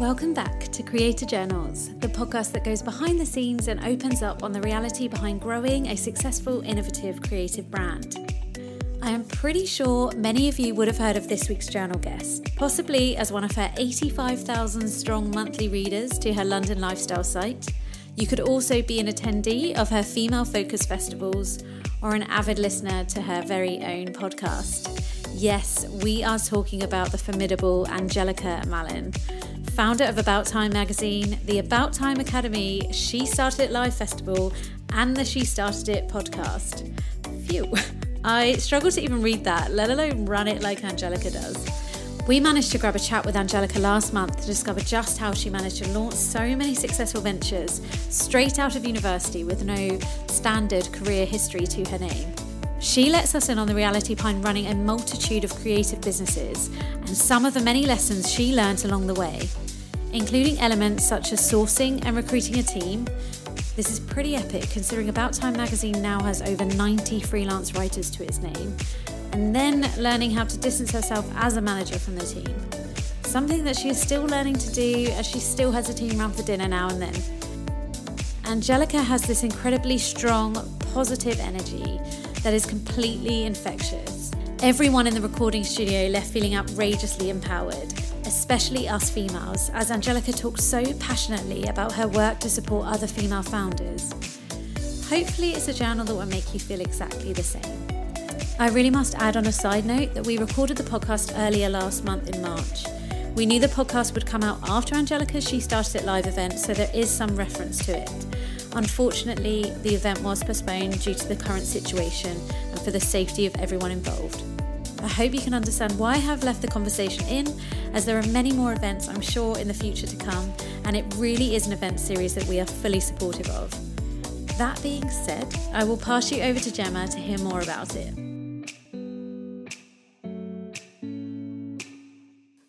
Welcome back to Creator Journals, the podcast that goes behind the scenes and opens up on the reality behind growing a successful, innovative, creative brand. I am pretty sure many of you would have heard of this week's journal guest, possibly as one of her 85,000 strong monthly readers to her London lifestyle site. You could also be an attendee of her female focus festivals or an avid listener to her very own podcast. Yes, we are talking about the formidable Angelica Malin founder of About Time magazine, the About Time Academy, She Started It Live Festival, and the She Started It podcast. Phew, I struggle to even read that, let alone run it like Angelica does. We managed to grab a chat with Angelica last month to discover just how she managed to launch so many successful ventures straight out of university with no standard career history to her name. She lets us in on the reality behind running a multitude of creative businesses and some of the many lessons she learned along the way including elements such as sourcing and recruiting a team. This is pretty epic considering About Time magazine now has over 90 freelance writers to its name, and then learning how to distance herself as a manager from the team. Something that she is still learning to do as she still has a team around for dinner now and then. Angelica has this incredibly strong, positive energy that is completely infectious. Everyone in the recording studio left feeling outrageously empowered especially us females, as Angelica talks so passionately about her work to support other female founders. Hopefully, it's a journal that will make you feel exactly the same. I really must add on a side note that we recorded the podcast earlier last month in March. We knew the podcast would come out after Angelica's She Started It live event, so there is some reference to it. Unfortunately, the event was postponed due to the current situation and for the safety of everyone involved. I hope you can understand why I have left the conversation in, as there are many more events I'm sure in the future to come, and it really is an event series that we are fully supportive of. That being said, I will pass you over to Gemma to hear more about it.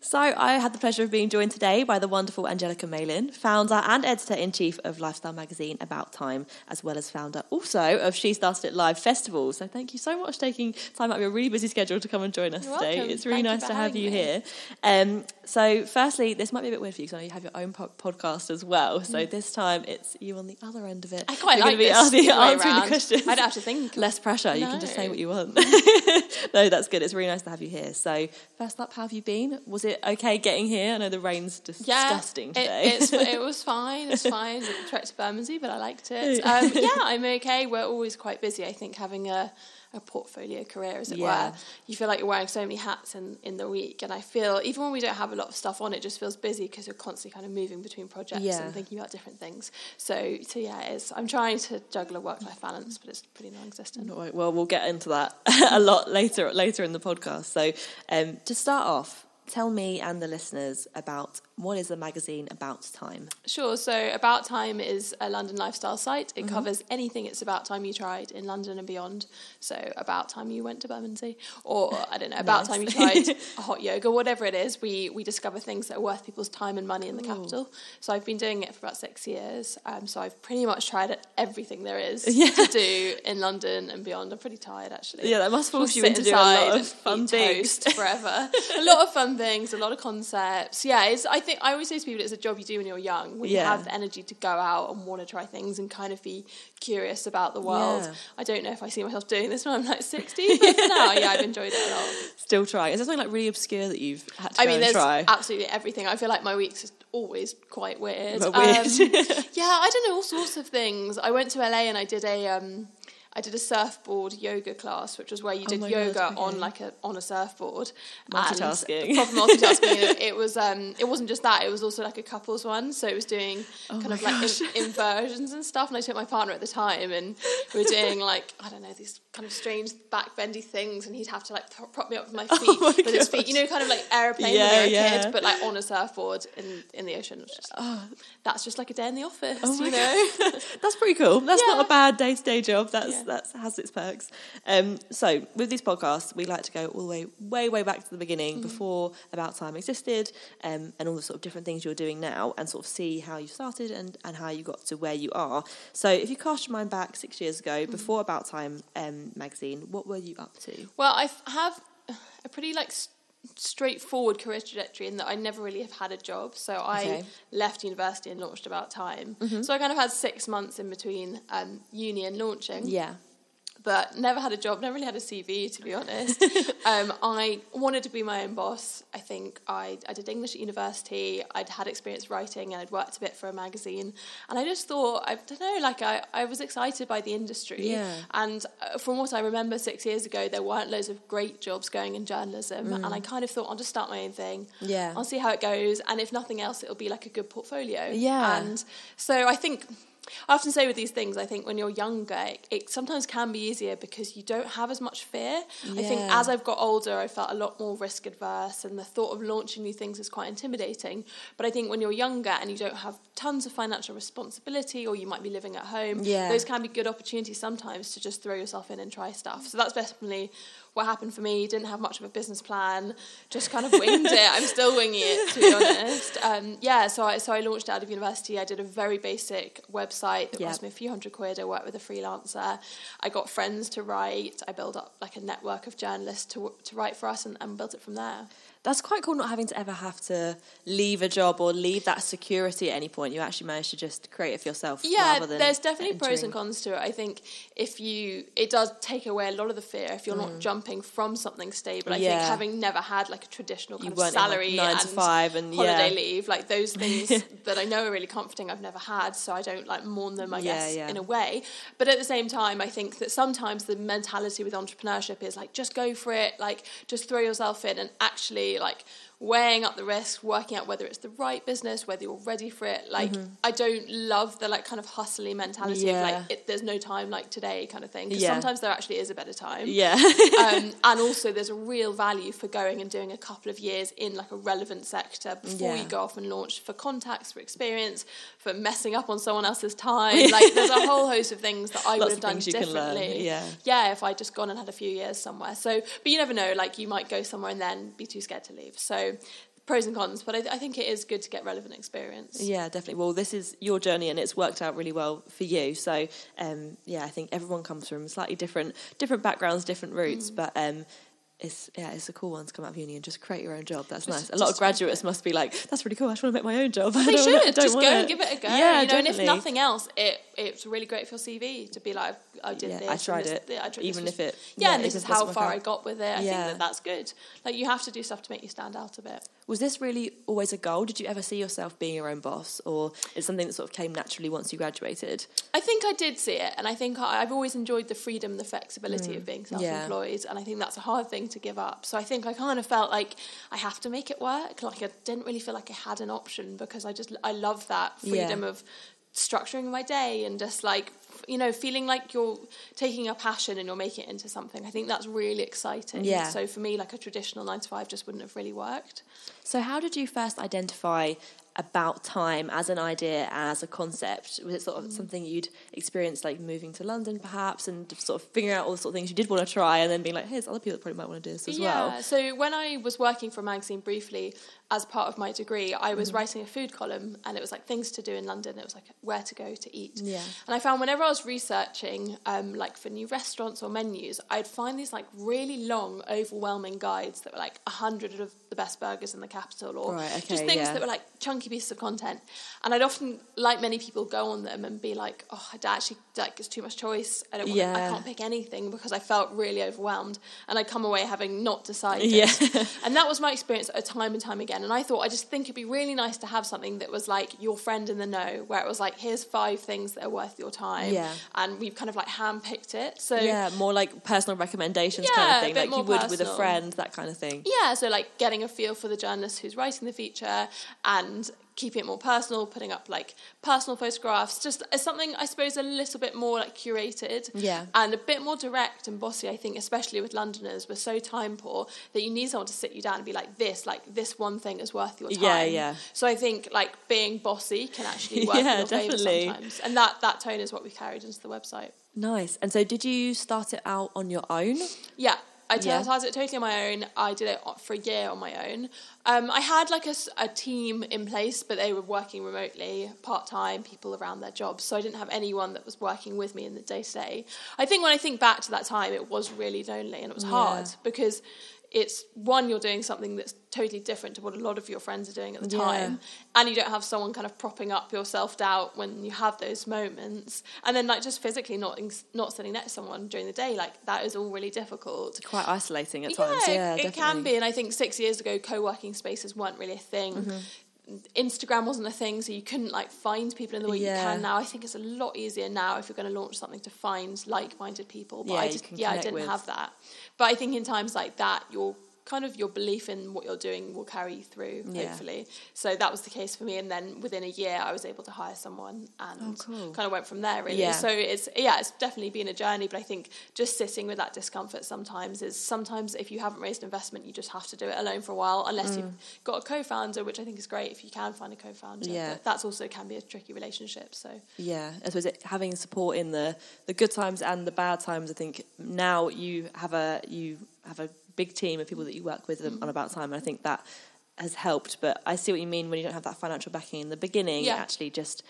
So, I had the pleasure of being joined today by the wonderful Angelica Malin, founder and editor in chief of lifestyle magazine About Time, as well as founder also of She Started It Live Festival. So, thank you so much for taking time out of your really busy schedule to come and join us You're today. welcome. It's really Thank nice to have you me. here. Um, so, firstly, this might be a bit weird for you because I know you have your own po- podcast as well. So, this time it's you on the other end of it. Mm. I quite You're like be this answering the questions. I don't have to think. Less pressure. You can just say what you want. no, that's good. It's really nice to have you here. So, first up, how have you been? Was it okay getting here? I know the rain's disgusting it, today. it's, it was fine. It's fine. It trek to Bermondsey, but I liked it. Um, yeah, I'm okay. We're always quite busy. I think having a, a portfolio career, as it Yeah. were, you feel like you're wearing so many hats in, in the week. And I feel, even when we don't have a lot of stuff on, it just feels busy because you're constantly kind of moving between projects Yeah. and thinking about different things. So, so yeah, it's, I'm trying to juggle a work life balance, but it's pretty non existent. Right, well, we'll get into that a lot later later in the podcast. So, um, to start off, tell me and the listeners about what is the magazine about time. Sure. So, About Time is a London lifestyle site. Mm-hmm. It covers anything it's about time you tried in London and beyond. So, about time you went to Bermondsey, or I don't know, about time you tried a hot yoga, whatever it is. We we discover things that are worth people's time and money in the capital. So, I've been doing it for about six years. Um, so, I've pretty much tried everything there is to do in London and beyond. I'm pretty tired actually. Yeah, that must force you into doing a lot of fun things. forever. a lot of fun things, a lot of concepts. Yeah, it's. I think I always say to people, it's a job you do when you're young, when you have the energy to go out and want to try things and kind of be curious about the world. Yeah. I don't know if I see myself doing this when I'm like 60, but for now, yeah, I've enjoyed it a lot. Still trying. Is there something like really obscure that you've had to I mean, there's try? absolutely everything. I feel like my week's always quite weird. Weird. Um, yeah, I don't know all sorts of things. I went to LA and I did a um, I did a surfboard yoga class, which was where you did Oh yoga God, okay. on like a on a surfboard. Multitasking. And proper multitasking. it, it was um, it wasn't just that. It was also like a couples one. So it was doing kind Oh my of like in, inversions and stuff. And I took my partner at the time, and we were doing like I don't know these kind of strange back bendy things, and he'd have to like prop me up with my feet, Oh my with his feet. You know, kind of like aeroplane Yeah, when you're a yeah. kid, but like on a surfboard in in the ocean. Just- That's just like a day in the office, Oh you know. That's pretty cool. That's Yeah. not a bad day to day job. That's that's has its perks. Um, so with these podcasts, we like to go all the way, way, way back to the beginning, Mm-hmm. before About Time existed, um, and all the sort of different things you're doing now, and sort of see how you started and and how you got to where you are. So if you cast your mind back six years ago, Mm-hmm. before About Time um, magazine, what were you up to? Well, I have a pretty like s- straightforward career trajectory in that I never really have had a job. So I Okay. left university and launched about time. Mm-hmm. So I kind of had six months in between um, uni and launching Yeah. But never had a job, never really had a CV to be honest. um, I wanted to be my own boss. I think I, I did English at university, I'd had experience writing and I'd worked a bit for a magazine. And I just thought, I don't know, like I, I was excited by the industry. Yeah. And uh, from what I remember six years ago, there weren't loads of great jobs going in journalism. And I kind of thought, I'll just start my own thing. Mm. Yeah. I'll see how it goes. And if nothing else, it'll be like a good portfolio. Yeah. And so I think I often say with these things, I think when you're younger, it, it sometimes can be easier because you don't have as much fear. I think as I've got older, I felt a lot more risk adverse, and the thought of launching new things is quite intimidating. But I think when you're younger and you don't have tons of financial responsibility, or you might be living at home, Yeah. those can be good opportunities sometimes to just throw yourself in and try stuff. So that's definitely what happened for me. Didn't have much of a business plan, just kind of winged it. I'm still winging it, to be honest. Um, yeah, so I so I launched out of university. I did a very basic website that Yeah. cost me a few hundred quid. I worked with a freelancer. I got friends to write. I built up like a network of journalists to to write for us, and, and built it from there. That's quite cool not having to ever have to leave a job or leave that security at any point. You actually managed to just create it for yourself. Yeah, rather than there's definitely pros and cons to it. I think if you, it does take away a lot of the fear if you're not jumping from something stable. I think Mm. Having never had like a traditional You kind of weren't in, like, salary nine to and five and, holiday yeah. leave, like those things that I know are really comforting, I've never had, so I don't like mourn them. I Yeah, guess yeah. in a way, but at the same time, I think that sometimes the mentality with entrepreneurship is like just go for it, like just throw yourself in, and actually like weighing up the risk, working out whether it's the right business, whether you're ready for it. Like I don't love the like kind of hustly mentality Mm-hmm. Yeah. of like it, there's no time like today kind of thing. Because Yeah. sometimes there actually is a better time. Yeah. um, and also there's a real value for going and doing a couple of years in like a relevant sector before Yeah. you go off and launch for contacts, for experience, for messing up on someone else's time. Like there's a whole host of things that I Lots would have done things you can learn, differently. yeah. yeah, if I'd just gone and had a few years somewhere. So, but you never know. Like you might go somewhere and then be too scared to leave. So. Pros and cons, but I, I think it is good to get relevant experience. Yeah, definitely. Well, this is your journey, and it's worked out really well for you. So, um, yeah, I think everyone comes from slightly different, different backgrounds, different routes, Mm. but um, it's yeah, it's a cool one to come out of uni and just create your own job. That's Just- nice. A lot of just go for graduates must be like, "That's really cool. I just want to make my own job." They should just go wanna- and give it a go. Yeah, you know, and if nothing else, it it's really great for your CV to be like, I did Yeah, this. I tried this- it, I tried- even this if it- yeah, yeah, and this is if it doesn't how far out. I got with it. I Yeah. think that that's good. Like you have to do stuff to make you stand out a bit. Was this really always a goal? Did you ever see yourself being your own boss, or is something that sort of came naturally once you graduated? I think I did see it, and I think I, I've always enjoyed the freedom, the flexibility of being Mm. self-employed, and I think that's a hard thing to give up. So I think I kind of felt like I have to make it work. Like I didn't really feel like I had an option because I just I love that freedom Yeah. of structuring my day and just like you know feeling like you're taking a passion and you're making it into something. I think that's really exciting. Yeah. So for me, like a traditional nine to five just wouldn't have really worked. So, how did you first identify about time as an idea, as a concept? Was it sort of Mm. something you'd experienced, like moving to London, perhaps, and sort of figuring out all the sort of things you did want to try, and then being like, "Here's other people that probably might want to do this as yeah. well." So when I was working for a magazine briefly as part of my degree, I was Mm-hmm. writing a food column, and it was like things to do in London. It was like where to go to eat. Yeah. And I found whenever I was researching, um, like for new restaurants or menus, I'd find these like really long, overwhelming guides that were like a hundred of the best burgers in the capital, or Right, just things yeah. that were like chunky pieces of content. And I'd often, like many people, go on them and be like, "Oh, I actually like it's too much choice. I don't. Want I can't pick anything because I felt really overwhelmed, and I'd come away having not decided. Yeah. and that was my experience time and time again. And I thought I just think it'd be really nice to have something that was like your friend in the know, where it was like, here's five things that are worth your time, Yeah. and we've kind of like handpicked it. So yeah, more like personal recommendations kind of thing, like you would with a friend, that kind of thing. Yeah, so like getting a feel for the journalist who's writing the feature and keeping it more personal, putting up like personal photographs, just as something I suppose a little bit more like curated. Yeah. And a bit more direct and bossy, I think, especially with Londoners, we're so time poor that you need someone to sit you down and be like, this, like this one thing is worth your time. Yeah, yeah. So I think like being bossy can actually work Yeah, in your definitely. sometimes. And that that tone is what we carried into the website. Nice. And so, did you start it out on your own? Yeah. I Yeah. started it totally on my own. I did it for a year on my own. Um, I had like a team in place, but they were working remotely, part time, people around their jobs. So I didn't have anyone that was working with me in the day to day. I think when I think back to that time, it was really lonely and it was hard because it's one you're doing something that's totally different to what a lot of your friends are doing at the Yeah. time and you don't have someone kind of propping up your self-doubt when you have those moments and then like just physically not not sitting next to someone during the day like that is all really difficult Quite isolating at times. Yeah, it, can be. And I think six years ago, co-working spaces weren't really a thing. Mm-hmm. Instagram wasn't a thing, so you couldn't like find people in the way you can now. I think it's a lot easier now if you're going to launch something to find like-minded people. But Yeah, I just yeah, I didn't with- have that. But I think in times like that, your kind of your belief in what you're doing will carry you through. Yeah. Hopefully, so that was the case for me. And then within a year, I was able to hire someone and Oh, cool. kind of went from there. Really, Yeah. so it's yeah, it's definitely been a journey. But I think just sitting with that discomfort sometimes is sometimes if you haven't raised investment, you just have to do it alone for a while, unless mm. you've got a co-founder, which I think is great if you can find a co-founder. Yeah. but that's also can be a tricky relationship. So Yeah, I suppose it, having support in the the good times and the bad times. I think now you have a you have a big team of people that you work with Mm-hmm. on about time, and I think that has helped. But I see what you mean when you don't have that financial backing in the beginning. Yeah. Actually, just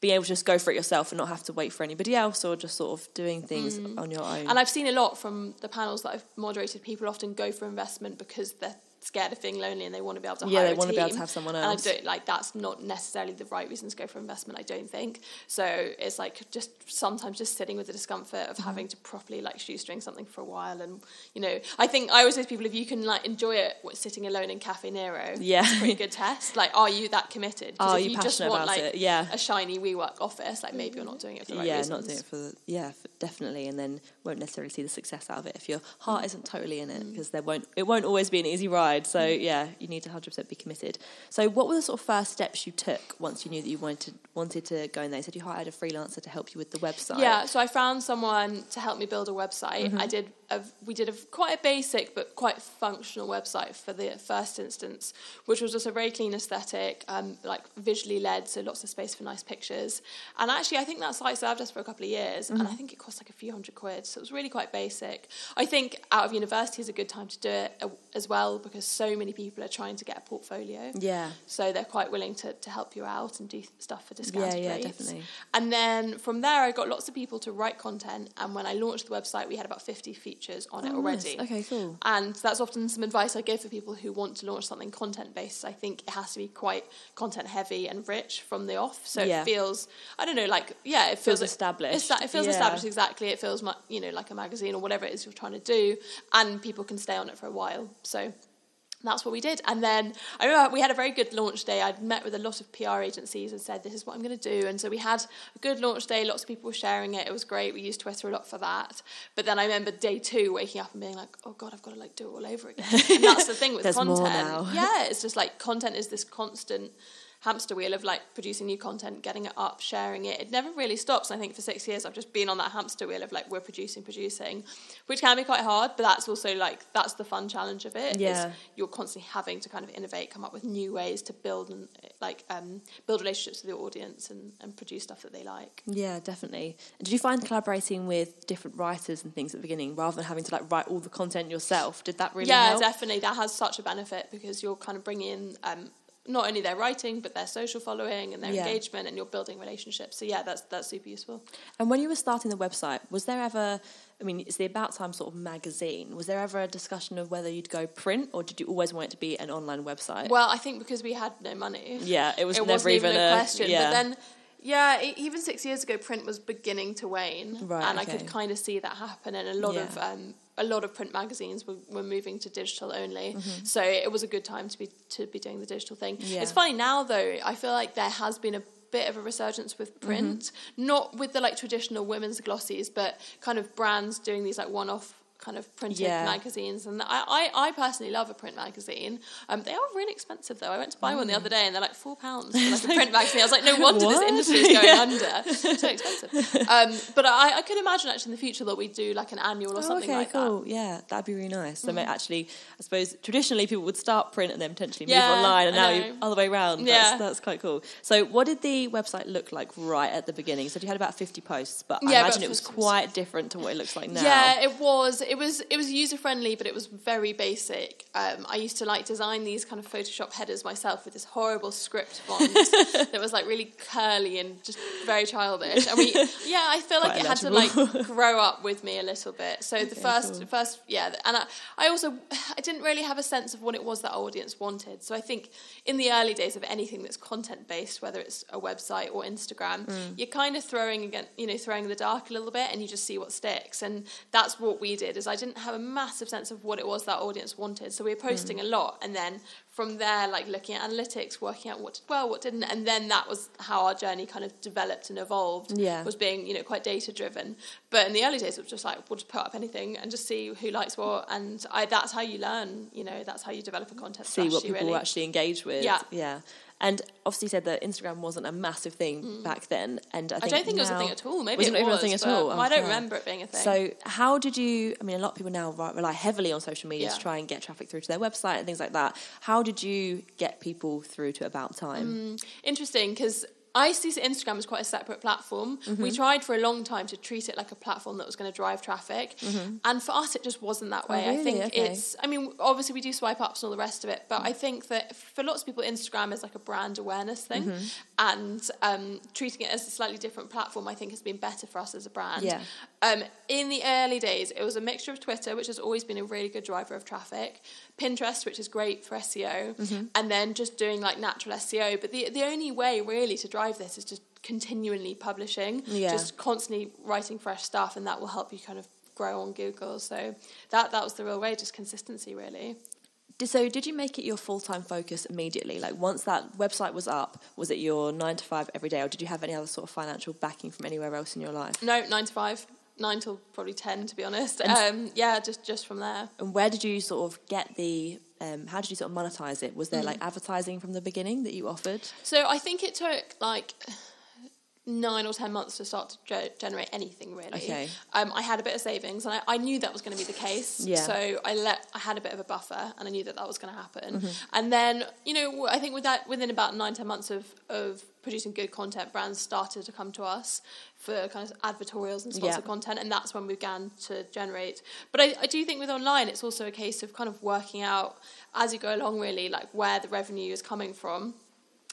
being able to just go for it yourself and not have to wait for anybody else, or just sort of doing things on your own. Mm. And I've seen a lot from the panels that I've moderated. People often go for investment because they're scared of being lonely and they want to be able to Yeah, they a want to be able to have someone else. And I don't like that's not necessarily the right reason to go for investment. I don't think so. It's like just sometimes just sitting with the discomfort Mm-hmm. of having to properly like shoestring something for a while. And you know, I think I always say to people if you can like enjoy it what, sitting alone in Caffè Nero, Yeah. it's a pretty good test. Like, are you that committed? Are if you you just passionate want about like it? Yeah. a shiny WeWork office, like maybe you're not doing it for the right yeah, reasons. not doing it for the, yeah, f definitely, and then won't necessarily see the success out of it if your heart isn't totally in it Mm. because there won't it won't always be an easy ride. So yeah, you need to hundred percent be committed. So what were the sort of first steps you took once you knew that you wanted to, wanted to go in there? You said you hired a freelancer to help you with the website. Yeah, so I found someone to help me build a website. Mm-hmm. I did. A, we did a quite a basic but quite functional website for the first instance, which was just a very clean aesthetic, um, like visually led, so lots of space for nice pictures. And actually, I think that site served us for a couple of years, and Mm-hmm. I think it cost like a few hundred quid. So it was really quite basic. I think out of university is a good time to do it uh, as well because so many people are trying to get a portfolio. Yeah. So they're quite willing to, to help you out and do stuff for discounted yeah, rates. definitely. And then from there, I got lots of people to write content. And when I launched the website, we had about 50 features on it Oh, already. nice. Okay, cool. And that's often some advice I give for people who want to launch something content based. I think it has to be quite content heavy and rich from the off. So Yeah. it feels, I don't know, like, yeah, it Feels feels, established. It feels Yeah. established, exactly. It feels, you know, like a magazine or whatever it is you're trying to do. And people can stay on it for a while. So that's what we did. And then I remember we had a very good launch day. I'd met with a lot of PR agencies and said, this is what I'm going to do. And so we had a good launch day. Lots of people were sharing it. It was great. We used Twitter a lot for that. But then I remember day two waking up and being like, oh God, I've got to like do it all over again. And that's the thing with content. Yeah, it's just like content is this constant hamster wheel of like producing new content, getting it up, sharing it. It never really stops. And I think for six years I've just been on that hamster wheel of like we're producing, producing, which can be quite hard, but that's also like that's the fun challenge of it. is Yeah. you're constantly having to kind of innovate, come up with new ways to build and like um, build relationships with your audience and, and produce stuff that they like. Yeah, definitely. And did you find collaborating with different writers and things at the beginning rather than having to like write all the content yourself? Did that really yeah, help? definitely. That has such a benefit because you're kind of bringing in um, not only their writing but their social following and their Yeah. engagement, and you're building relationships. So yeah, that's that's super useful. And when you were starting the website, was there ever, I mean, it's the About Time sort of magazine, was there ever a discussion of whether you'd go print or did you always want it to be an online website? Well, I think because we had no money. yeah, it was it never wasn't even, even a question. Yeah. But then, yeah, even six years ago, print was beginning to wane, Right, and I could kind of see that happen. And a lot of um, a lot of print magazines were, were moving to digital only, Mm-hmm. so it was a good time to be to be doing the digital thing. Yeah. It's funny now though. I feel like there has been a bit of a resurgence with print, Mm-hmm. not with the like traditional women's glossies, but kind of brands doing these like one-off kind of printed Yeah. magazines and I, I, I personally love a print magazine um, they are really expensive though I went to buy one the other day and they're like four pounds for like a print magazine I was like no wonder this industry is going under so expensive um, but I, I could imagine actually in the future that we do like an annual or Oh, something okay, like cool. that Yeah, that'd be really nice. So ma- actually, I suppose traditionally people would start print and then potentially move Yeah, online, and now know. you other way around. Yeah. That's, that's quite cool. So, what did the website look like right at the beginning? So, you had about fifty posts, but I imagine it was quite different to what it looks like now. Yeah, it was. It, was it was user friendly, but it was very basic. Um, I used to like design these kind of Photoshop headers myself with this horrible script font that was like really curly and just very childish. And we, yeah, I feel like Quite it had to like grow up with me a little bit. So the first, cool. first, yeah, and I, I also I didn't really have a sense of what it was that audience wanted. So I think in the early days of anything that's content based, whether it's a website or Instagram, Mm. you're kind of throwing again, you know, throwing in the dark a little bit, and you just see what sticks. And that's what we did. Is I didn't have a massive sense of what it was that audience wanted. So we were posting Mm. a lot, and then from there, like looking at analytics, working out what did well, what didn't, and then that was how our journey kind of developed and evolved. Yeah. was being you know quite data driven. But in the early days, it was just like we'll just put up anything and just see who likes what, and I that's how you learn. You know, that's how you develop a content see what people really. actually engage with. Yeah. yeah. And obviously, said that Instagram wasn't a massive thing mm. back then, and I, I don't think it was a thing at all. Maybe wasn't it was a thing at all. I don't remember it being a thing. So, how did you? I mean, a lot of people now rely heavily on social media to try and get traffic through to their website and things like that. How did you get people through to About Time? Mm, interesting because I see Instagram as quite a separate platform. Mm-hmm. We tried for a long time to treat it like a platform that was going to drive traffic, and for us, it just wasn't that way. I Mm-hmm. Oh, really? think Okay. it's. I mean, obviously, we do swipe ups and all the rest of it, but I think that for lots of people, Instagram is like a brand awareness thing, Mm-hmm. and um, treating it as a slightly different platform, I think, has been better for us as a brand. Yeah. Um, in the early days, it was a mixture of Twitter, which has always been a really good driver of traffic, Pinterest, which is great for SEO, Mm-hmm. and then just doing like natural SEO. But the the only way really to drive this is just continually publishing, Yeah. just constantly writing fresh stuff, and that will help you kind of grow on Google. So that that was the real way, just consistency, really. So, did you make it your full time focus immediately? Like, once that website was up, was it your nine to five every day, or did you have any other sort of financial backing from anywhere else in your life? No, nine to five, nine till probably ten, to be honest. Um, yeah, just just from there. And where did you sort of get the? Um, how did you sort of monetize it? Was Mm. there like advertising from the beginning that you offered? So I think it took like nine or ten months to start to ge- generate anything really. Okay. Um, I had a bit of savings, and I, I knew that was going to be the case. Yeah. So I let I had a bit of a buffer, and I knew that that was going to happen. Mm-hmm. And then you know I think with that within about nine ten months of of producing good content, brands started to come to us for kind of advertorials and sponsored Yeah. content, and that's when we began to generate. But I, I do think with online, it's also a case of kind of working out as you go along, really, like where the revenue is coming from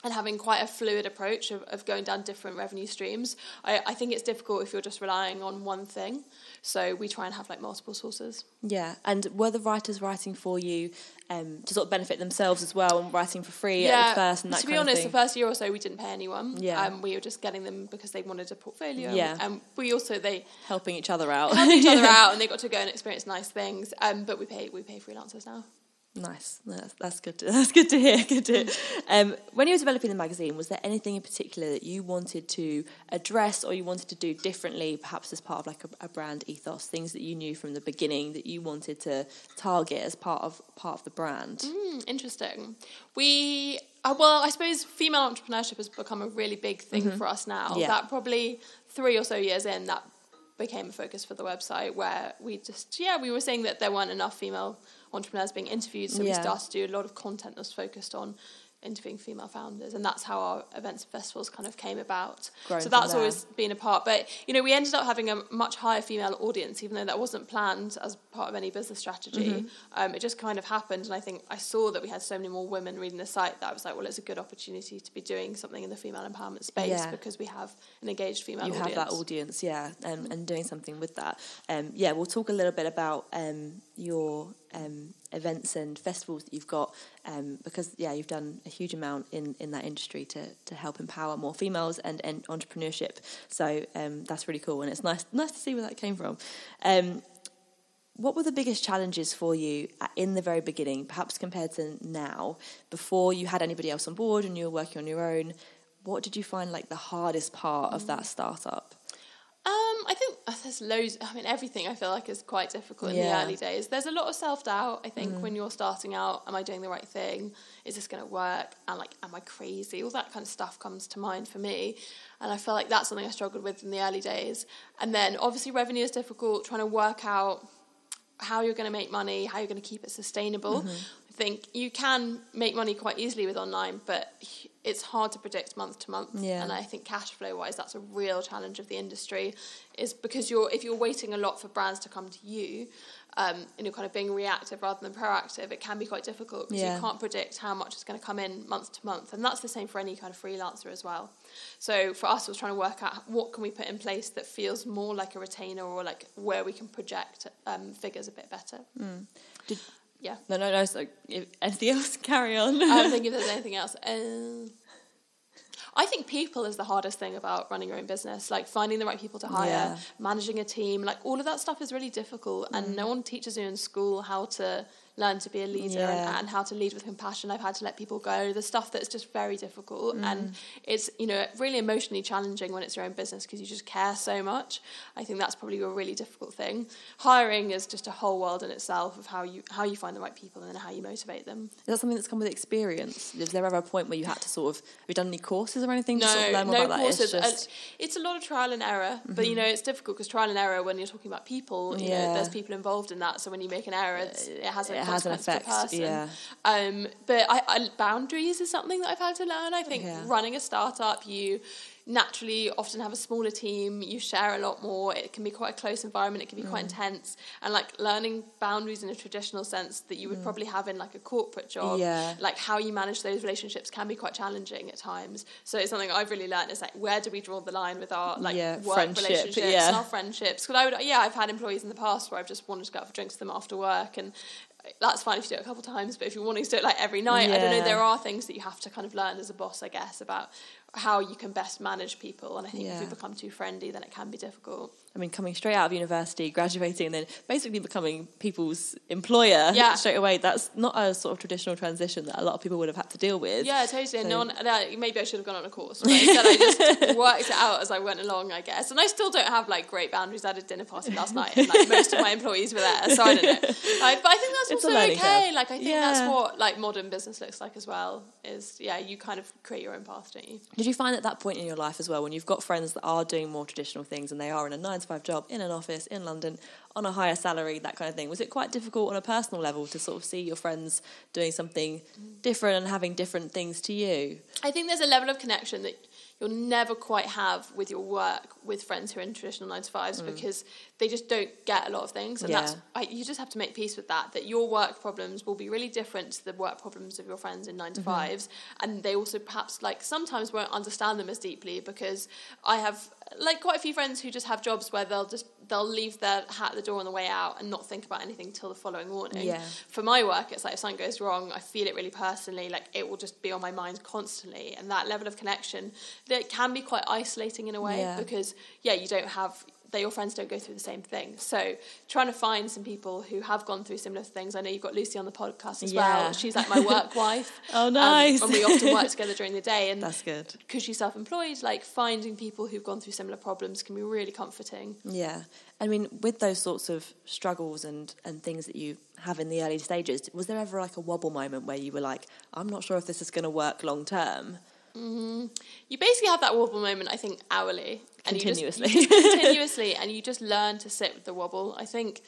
and having quite a fluid approach of, of going down different revenue streams. I, I think it's difficult if you're just relying on one thing. So we try and have like multiple sources. Yeah, and were the writers writing for you um, to sort of benefit themselves as well, and writing for free at first and that to be honest, the first year or so we didn't pay anyone. Yeah. um, we were just getting them because they wanted a portfolio. Yeah. and we also they helping each other out. helped each other out and they got to go and experience nice things. Um, but we pay we pay freelancers now. Nice. That's, that's good. To, that's good to hear. Good to hear. Um, when you were developing the magazine, was there anything in particular that you wanted to address or you wanted to do differently, perhaps as part of like a, a brand ethos? Things that you knew from the beginning that you wanted to target as part of part of the brand. Hmm, interesting. We, uh, well, I suppose female entrepreneurship has become a really big thing for us now. Mm-hmm. Yeah. That probably three or so years in, that became a focus for the website where we just, yeah, we were saying that there weren't enough female entrepreneurs being interviewed. So we started to do a lot of content that was focused on interviewing female founders and that's how our events and festivals kind of came about Grown so that's always been a part but you know we ended up having a much higher female audience even though that wasn't planned as part of any business strategy Mm-hmm. um, it just kind of happened and i think i saw that we had so many more women reading the site that i was like well it's a good opportunity to be doing something in the female empowerment space Yeah. because we have an engaged female you audience have that audience, yeah, and, and doing something with that. Um, yeah, we'll talk a little bit about um, your um, events and festivals that you've got um, because, yeah, you've done a huge amount in, in that industry to, to help empower more females and, and entrepreneurship. So um, that's really cool, and it's nice nice to see where that came from. Um, what were the biggest challenges for you in the very beginning, perhaps compared to now, before you had anybody else on board and you were working on your own? What did you find like the hardest part of that startup? Um, I think uh, there's loads. I mean, everything I feel like is quite difficult in Yeah. the early days. There's a lot of self doubt. I think when you're starting out, am I doing the right thing? Is this going to work? And like, am I crazy? All that kind of stuff comes to mind for me, and I feel like that's something I struggled with in the early days. And then obviously revenue is difficult. Trying to work out how you're going to make money, how you're going to keep it sustainable. I think you can make money quite easily with online, but it's hard to predict month to month. Yeah. And I think cash flow wise, that's a real challenge of the industry, is because you're if you're waiting a lot for brands to come to you, um, and you're kind of being reactive rather than proactive, it can be quite difficult because Yeah. you can't predict how much is going to come in month to month, and that's the same for any kind of freelancer as well. So for us, it was trying to work out what can we put in place that feels more like a retainer or like where we can project um, figures a bit better. Did- yeah. No, no, no. So, if anything else? Carry on. I don't think if there's anything else. Uh, I think people is the hardest thing about running your own business. Like finding the right people to hire, Yeah. managing a team, like all of that stuff is really difficult. And no one teaches you in school how to learn to be a leader Yeah. and, and how to lead with compassion. I've had to let people go. The stuff that's just very difficult Mm. and it's you know really emotionally challenging when it's your own business because you just care so much. I think that's probably a really difficult thing. Hiring is just a whole world in itself of how you how you find the right people and then how you motivate them. Is that something that's come with experience? Is there ever a point where you had to sort of have you done any courses or anything to No, sort of learn more no about courses. that? It's Uh, It's, a lot of trial and error, but you know it's difficult because trial and error when you're talking about people, you Yeah. know, there's people involved in that. So when you make an error, it has a It has an consequence to the effect, person. yeah. Um, but I, I, boundaries is something that I've had to learn. I think Yeah. running a startup, you naturally often have a smaller team. You share a lot more. It can be quite a close environment. It can be quite Mm. intense, and like learning boundaries in a traditional sense that you would probably have in like a corporate job. Mm. Yeah. Like how you manage those relationships can be quite challenging at times. So it's something I've really learned is like where do we draw the line with our like Yeah, work friendship, relationships yeah. and our friendships? Because I would yeah I've had employees in the past where I've just wanted to go out for drinks with them after work and. That's fine if you do it a couple of times, but if you're wanting to do it like every night, I don't know. There are things that you have to kind of learn as a boss, I guess, about how you can best manage people. And I think if you become too friendly, then it can be difficult. I mean, coming straight out of university, graduating, and then basically becoming people's employer Yeah. straight away. That's not a sort of traditional transition that a lot of people would have had to deal with. Yeah, totally. And So- maybe I should have gone on a course, but instead I just worked it out as I went along, I guess. And I still don't have like great boundaries. I had a dinner party last night, and like most of my employees were there, so I don't know. Like, but I think that's It's also okay. curve. Like I think Yeah. that's what like modern business looks like as well. Is yeah, you kind of create your own path, don't you? Did you find at that point in your life as well, when you've got friends that are doing more traditional things and they are in a nine to five job in an office in London on a higher salary, that kind of thing, was it quite difficult on a personal level to sort of see your friends doing something different and having different things to you? I think there's a level of connection that you'll never quite have with your work with friends who are in traditional nine to fives because they just don't get a lot of things, and Mm. Yeah. that's I, you just have to make peace with that. That your work problems will be really different to the work problems of your friends in nine Mm-hmm. to fives, and they also perhaps like sometimes won't understand them as deeply because I have like quite a few friends who just have jobs where they'll just they'll leave their hat at the door on the way out and not think about anything till the following morning Yeah. for my work, it's like if something goes wrong, I feel it really personally. Like it will just be on my mind constantly, and that level of connection that can be quite isolating in a way Yeah. because yeah, you don't have. That your friends don't go through the same thing. So trying to find some people who have gone through similar things. I know you've got Lucy on the podcast as Yeah. well. She's like my work wife. Oh, Um, nice. and we often work together during the day. And That's good. because she's self-employed, like finding people who've gone through similar problems can be really comforting. Yeah. I mean, with those sorts of struggles and, and things that you have in the early stages, was there ever like a wobble moment where you were like, I'm not sure if this is going to work long term? Mm-hmm. you basically have that wobble moment, I think, hourly. And you just- Continuously. you just continuously, and you just learn to sit with the wobble. I think,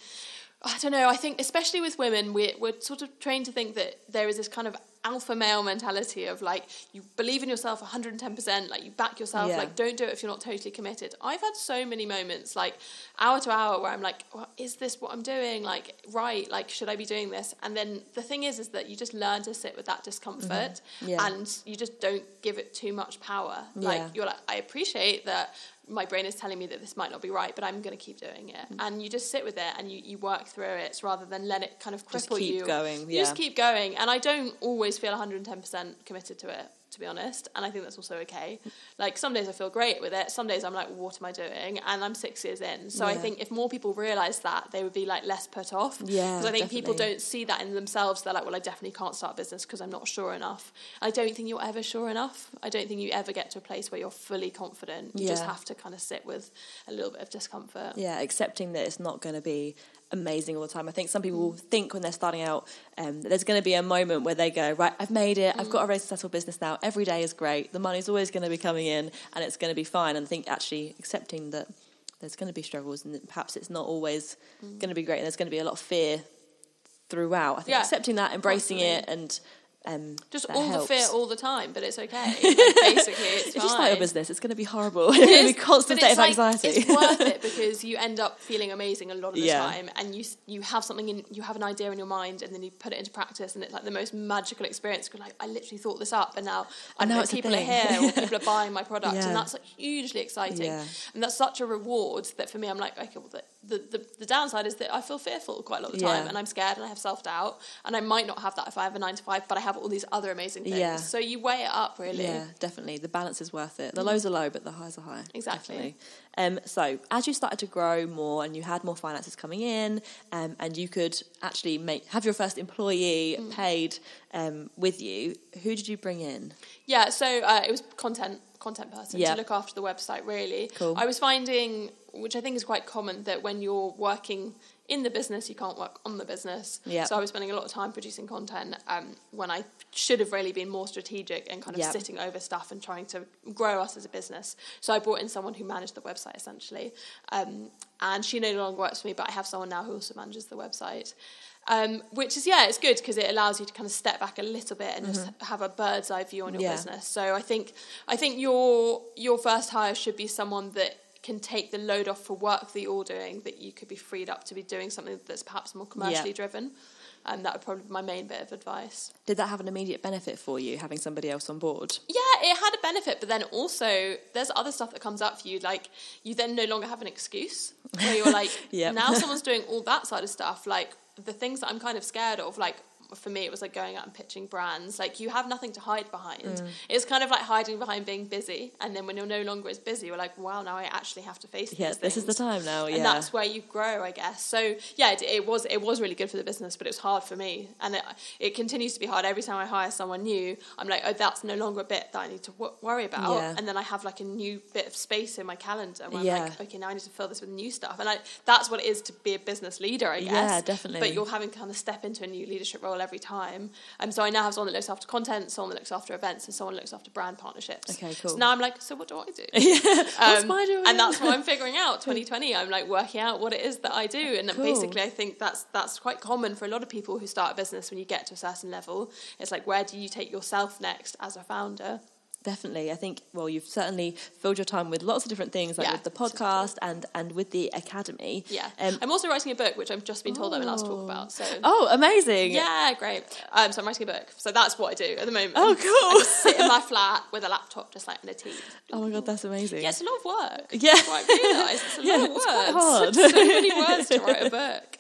I don't know, I think, especially with women, we're, we're sort of trained to think that there is this kind of alpha male mentality of like, you believe in yourself 110%, like you back yourself, Yeah. like don't do it if you're not totally committed. I've had so many moments, like hour to hour, where I'm like, well, is this what I'm doing? Like, right, like, should I be doing this? And then the thing is, is that you just learn to sit with that discomfort Mm-hmm. Yeah. and you just don't give it too much power. Yeah. Like you're like, I appreciate that my brain is telling me that this might not be right, but I'm going to keep doing it. Mm. And you just sit with it and you, you work through it rather than let it kind of cripple you. Just keep you. going, You just keep going. And I don't always feel 110% committed to it, to be honest. And I think that's also okay. Like some days I feel great with it. Some days I'm like, what am I doing? And I'm six years in. So I think if more people realised that, they would be like less put off. Yeah, Because I think people don't see that in themselves. They're like, well, I definitely can't start a business because I'm not sure enough. I don't think you're ever sure enough. I don't think you ever get to a place where you're fully confident. You just have to kind of sit with a little bit of discomfort. Yeah, accepting that it's not going to be amazing all the time. I think some people think when they're starting out um, that there's going to be a moment where they go, right, I've made it, I've got a very successful business now, every day is great, the money's always going to be coming in, and it's going to be fine. And I think actually accepting that there's going to be struggles and perhaps it's not always going to be great, and there's going to be a lot of fear throughout. I think Yeah, accepting that, embracing constantly. it, and um, Just all helps. the fear all the time, but it's okay. Like, basically, it's you start your fine. business, it's going to be horrible. It's going to be constant state of like- anxiety. it's worth it because you end up feeling amazing a lot of the Yeah. time, and you you have something in you have an idea in your mind, and then you put it into practice, and it's like the most magical experience. You're like, I literally thought this up, and now I now know it's people are here, or people are buying my product, Yeah. and that's like, hugely exciting. Yeah. And that's such a reward that for me, I'm like, okay, well, the, the, the, the downside is that I feel fearful quite a lot of the time, and I'm scared, and I have self doubt, and I might not have that if I have a nine to five, but I have all these other amazing things. Yeah. So you weigh it up, really. Yeah, definitely. The balance is worth it. The lows are low, but the highs are high. Exactly. Um, so, as you started to grow more and you had more finances coming in, um, and you could actually make have your first employee Mm. paid um, with you, who did you bring in? Yeah, so uh, it was content content person Yeah. to look after the website. Really, Cool. I was finding, which I think is quite common, that when you're working in the business, you can't work on the business. Yeah. So I was spending a lot of time producing content um, when I should have really been more strategic and kind of Yeah. sitting over stuff and trying to grow us as a business. So I brought in someone who managed the website essentially, um, and she no longer works for me, but I have someone now who also manages the website. Um, which is yeah, it's good because it allows you to kind of step back a little bit and just have a bird's eye view on your Yeah. business. So I think I think your your first hire should be someone that can take the load off for work that you're doing that you could be freed up to be doing something that's perhaps more commercially driven. And that would probably be my main bit of advice. Did that have an immediate benefit for you having somebody else on board? Yeah, it had a benefit, but then also there's other stuff that comes up for you. Like you then no longer have an excuse where you're like, Yep. now someone's doing all that side of stuff. Like the things that I'm kind of scared of, like for me, it was like going out and pitching brands. Like you have nothing to hide behind. Mm. It's kind of like hiding behind being busy, and then when you're no longer as busy, you're like, wow, now I actually have to face. Yeah, these this is the time now. Yeah, And that's where you grow, I guess. So yeah, it, it was it was really good for the business, but it was hard for me, and it, it continues to be hard every time I hire someone new. I'm like, oh, that's no longer a bit that I need to w- worry about, Yeah. and then I have like a new bit of space in my calendar where Yeah. I'm like, okay, now I need to fill this with new stuff, and I, that's what it is to be a business leader, I guess. Yeah, definitely. But you're having to kind of step into a new leadership role every time. Um, so I now have someone that looks after content, someone that looks after events, and someone that looks after brand partnerships. Okay, cool. So now I'm like, so what do I do? What's Um, my doing? and that's what I'm figuring out. 2020, I'm like working out what it is that I do, and Cool. basically, I think that's that's quite common for a lot of people who start a business. When you get to a certain level, it's like, where do you take yourself next as a founder? Definitely. I think, well, you've certainly filled your time with lots of different things, like Yeah, with the podcast and, and with the academy. Yeah, Um, I'm also writing a book, which I've just been told I'm allowed to talk about. So. oh, amazing. Yeah, great. Um, so I'm writing a book. So that's what I do at the moment. Oh, cool. I sit in my flat with a laptop, just like in a tea. Oh my God, that's amazing. Yeah, it's a lot of work. Yeah. What I realised. It's a Yeah, lot of it's words. hard. so many words to write a book.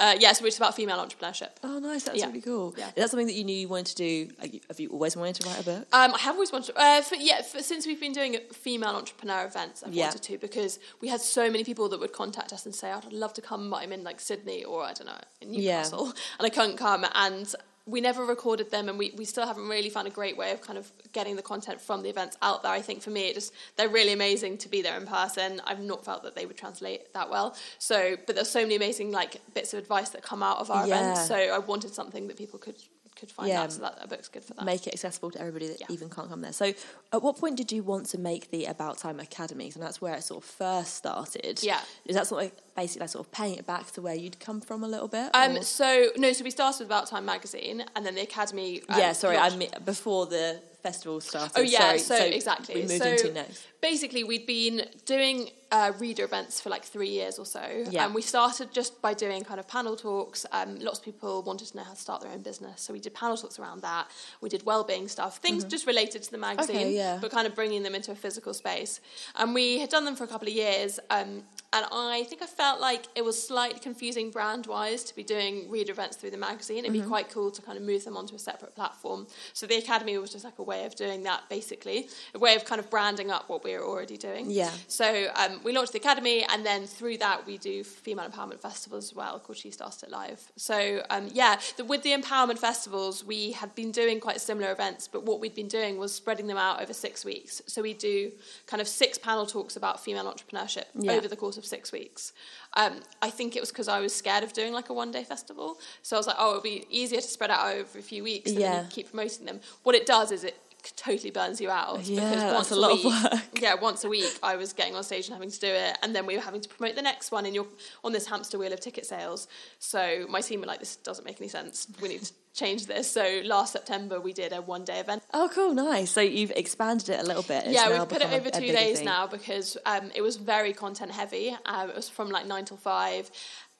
Uh, yes, which is about female entrepreneurship. Oh, nice. That's Yeah. really cool. Yeah. Is that something that you knew you wanted to do? Like, have you always wanted to write a book? Um, I have always wanted, uh, for, yeah, for, since we've been doing female entrepreneur events, I've Yeah. wanted to because we had so many people that would contact us and say, "I'd love to come, but I'm in like Sydney or I don't know in Yeah. Newcastle, and I couldn't come." And we never recorded them, and we, we still haven't really found a great way of kind of getting the content from the events out there. I think for me, it just they're really amazing to be there in person. I've not felt that they would translate that well. So, but there's so many amazing like bits of advice that come out of our Yeah. events. So I wanted something that people could could find Yeah. out, so that a book's good for that. Make it accessible to everybody that Yeah. even can't come there. So, at what point did you want to make the About Time Academy? And that's where it sort of first started. Yeah. Is that sort of basically like sort of paying it back to where you'd come from a little bit? Um, or- so no, so we started with About Time magazine, and then the academy. Um, yeah, sorry, I launched- mean before the festival started. Oh yeah, sorry. so, exactly. We moved so into next. Basically, we'd been doing uh, reader events for like three years or so, Yeah. and we started just by doing kind of panel talks. Um, lots of people wanted to know how to start their own business, so we did panel talks around that. We did well-being stuff, things just related to the magazine, Mm-hmm. Okay, yeah. but kind of bringing them into a physical space. And we had done them for a couple of years. Um, and I think I felt like it was slightly confusing brand wise to be doing reader events through the magazine. It'd Mm-hmm. be quite cool to kind of move them onto a separate platform. So the academy was just like a way of doing that, basically, a way of kind of branding up what we were already doing. Yeah. So um, we launched the academy, and then through that we do female empowerment festivals as well, called She Started It Live. So um, yeah, the, with the empowerment festivals, we had been doing quite similar events, but what we'd been doing was spreading them out over six weeks. So we do kind of six panel talks about female entrepreneurship Yeah. over the course of six weeks. Um, I think it was because I was scared of doing like a one day festival, so I was like, oh, it'll be easier to spread out over a few weeks and Yeah. keep promoting them. What it does is it totally burns you out. Yeah, because that's a lot of work. Yeah, once a week I was getting on stage and having to do it, and then we were having to promote the next one, and you're on this hamster wheel of ticket sales. So my team were like, "This doesn't make any sense. We need to change this." So last September we did a one day event. Oh, cool, nice. So you've expanded it a little bit. It's yeah, we've put it over a two days thing. now because um, it was very content heavy. Uh, it was from like nine till five.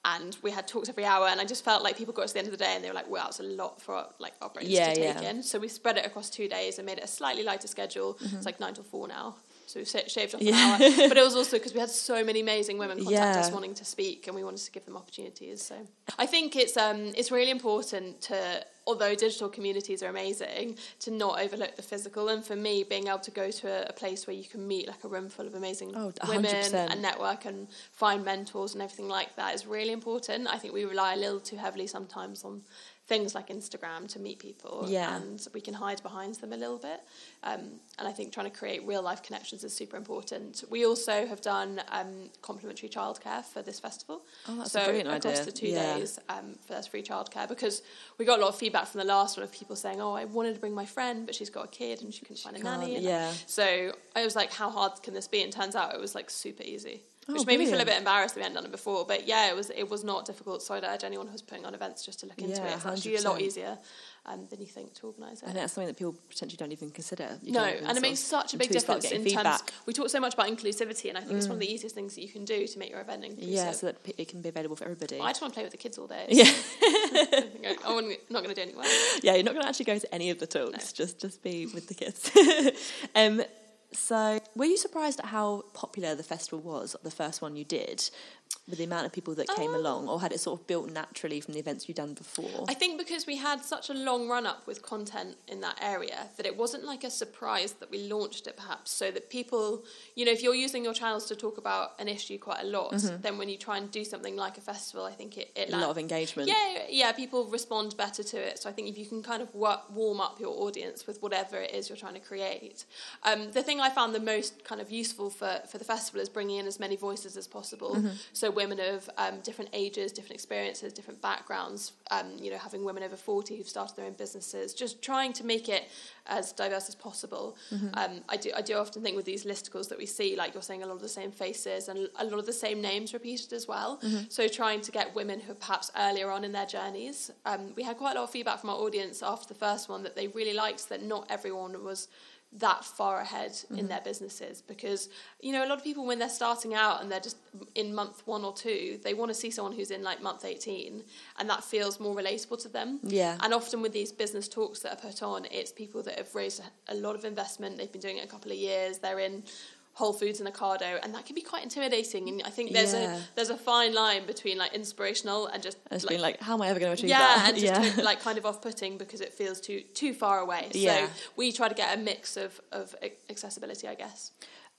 And we had talks every hour, and I just felt like people got to the end of the day, and they were like, "Wow, it's a lot for like our brains Yeah, to take yeah. in." So we spread it across two days and made it a slightly lighter schedule. Mm-hmm. It's like nine till four now, so we've shaved off. Yeah. an hour. But it was also because we had so many amazing women contact Yeah. us wanting to speak, and we wanted to give them opportunities. So I think it's um it's really important to, although digital communities are amazing, to not overlook the physical. And for me, being able to go to a, a place where you can meet like a room full of amazing Oh, women and network and find mentors and everything like that is really important. I think we rely a little too heavily sometimes on things like Instagram to meet people, Yeah. and we can hide behind them a little bit. Um, and I think trying to create real life connections is super important. We also have done um, complimentary childcare for this festival. Oh, that's a so brilliant across idea. the two Yeah. days, um, for there's free childcare because we got a lot of feedback from the last one of people saying, "Oh, I wanted to bring my friend, but she's got a kid and she couldn't find a nanny." yeah. So I was like, "How hard can this be?" And turns out it was like super easy. Oh, Which made me feel a bit embarrassed that we hadn't done it before, but yeah, it was it was not difficult. So I'd urge anyone who's putting on events just to look into Yeah, it. It's actually a lot easier um, than you think to organise it. Think that's something that people potentially don't even consider. You No, even and it makes such a big until you start difference in getting terms. Mm. We talk so much about inclusivity, and I think it's one of the easiest things that you can do to make your event inclusive. Yeah, so that it can be available for everybody. I just want to play with the kids all day. Yeah. I'm not going to do any work. yeah, you're not going to actually go to any of the talks. Just just be with the kids. um, so, were you surprised at how popular the festival was? The first one you did, with the amount of people that came Um, along, or had it sort of built naturally from the events you'd done before? I think because we had such a long run up with content in that area that it wasn't like a surprise that we launched it perhaps so that people you know if you're using your channels to talk about an issue quite a lot then when you try and do something like a festival I think it, it Mm-hmm. a lot of engagement. yeah, yeah, people respond better to it. So I think if you can kind of wa- warm up your audience with whatever it is you're trying to create. Um, the thing I found the most kind of useful for, for the festival is bringing in as many voices as possible. Mm-hmm. So women of um, different ages, different experiences, different backgrounds. Um, you know, having women over forty who've started their own businesses, just trying to make it as diverse as possible. Mm-hmm. Um, I do I do often think with these listicles that we see, like you're saying, a lot of the same faces and a lot of the same names repeated as well. Mm-hmm. So trying to get women who are perhaps earlier on in their journeys. Um, we had quite a lot of feedback from our audience after the first one that they really liked that not everyone was that far ahead Mm-hmm. in their businesses because you know a lot of people when they're starting out and they're just in month one or two they want to see someone who's in like month 18 and that feels more relatable to them Yeah. and often with these business talks that are put on it's people that have raised a, a lot of investment they've been doing it a couple of years they're in Whole Foods and Ocado, and that can be quite intimidating. And I think there's Yeah. a there's a fine line between like inspirational and just And it's been like, how am I ever going to achieve yeah, that? and just to- like kind of off putting because it feels too too far away. Yeah. So we try to get a mix of of accessibility, I guess.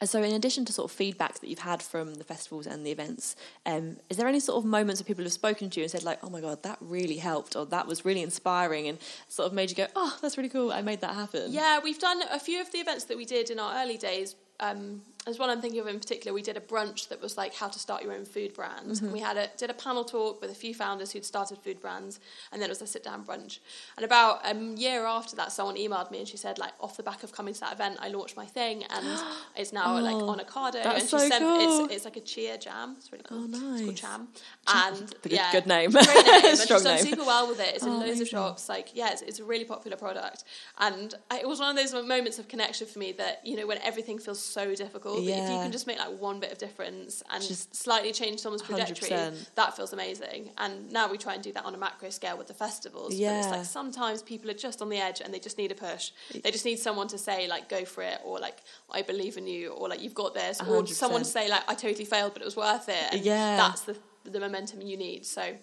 And so, in addition to sort of feedback that you've had from the festivals and the events, um, is there any sort of moments where people have spoken to you and said, like, "Oh my god, that really helped," or "That was really inspiring," and sort of made you go, "Oh, that's really cool. I made that happen." Yeah, we've done a few of the events that we did in our early days. Um, there's one I'm thinking of in particular. We did a brunch that was like how to start your own food brand. Mm-hmm. And we had a did a panel talk with a few founders who'd started food brands, and then it was a sit down brunch. And about a year after that, someone emailed me and she said, like, off the back of coming to that event, I launched my thing, and it's now like on a Oh, that's and so sent cool. it's, it's like a chia jam. It's really cool. Oh, It's nice. called Cham. And Good- yeah, good name. Great name. Strong she's done name. super well with it. It's in Oh, loads amazing. of shops. Like, yeah, it's, it's a really popular product. And I, it was one of those moments of connection for me that, you know, when everything feels so difficult, that if you can just make like one bit of difference and Just slightly change someone's trajectory, 100%. that feels amazing. And now we try and do that on a macro scale with the festivals. But Yeah. it's like sometimes people are just on the edge and they just need a push. They just need someone to say, like, go for it, or like, I believe in you, or like, you've got this, or 100%. someone to say, like, I totally failed, but it was worth it. And Yeah. that's the, the momentum you need. So,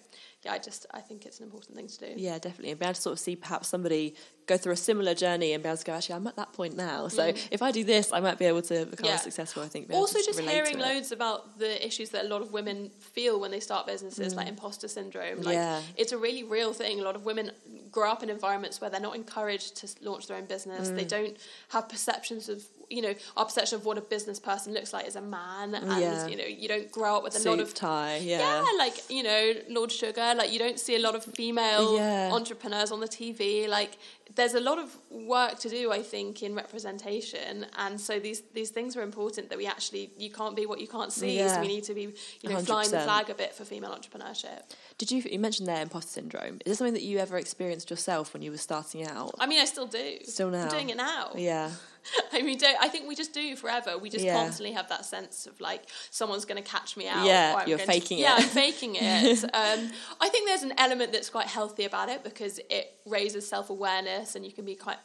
yeah, I just, I think it's an important thing to do. Yeah, definitely. And be able to sort of see perhaps somebody go through a similar journey and be able to go, actually, I'm at that point now. So if I do this, I might be able to become Mm. Yeah. successful. I think. also just hearing loads about the issues that a lot of women feel when they start businesses like imposter syndrome like Mm. Yeah. it's a really real thing a lot of women grow up in environments where they're not encouraged to launch their own business Mm. they don't have perceptions of you know our perception of what a business person looks like is a man and Yeah. you know you don't grow up with a Suit, lot of tie. yeah. Yeah. like you know, Lord Sugar. Like you don't see a lot of female Yeah. entrepreneurs on the TV. Like there's a lot of work to do, I think, in representation. And so these these things are important that we actually you can't be what you can't see. So we need to be you know flying the flag a bit for female entrepreneurship. Did you you mentioned there imposter syndrome? Is this something that you ever experienced yourself when you were starting out? I mean, I still do. Still now. I'm doing it now. Yeah. I mean, don't, I think we just do forever. We just Yeah. constantly have that sense of like someone's going to catch me out. Yeah, or I'm you're going to- faking Yeah, it. I'm faking it. um, I think there's an element that's quite healthy about it because it raises self awareness and you can be quite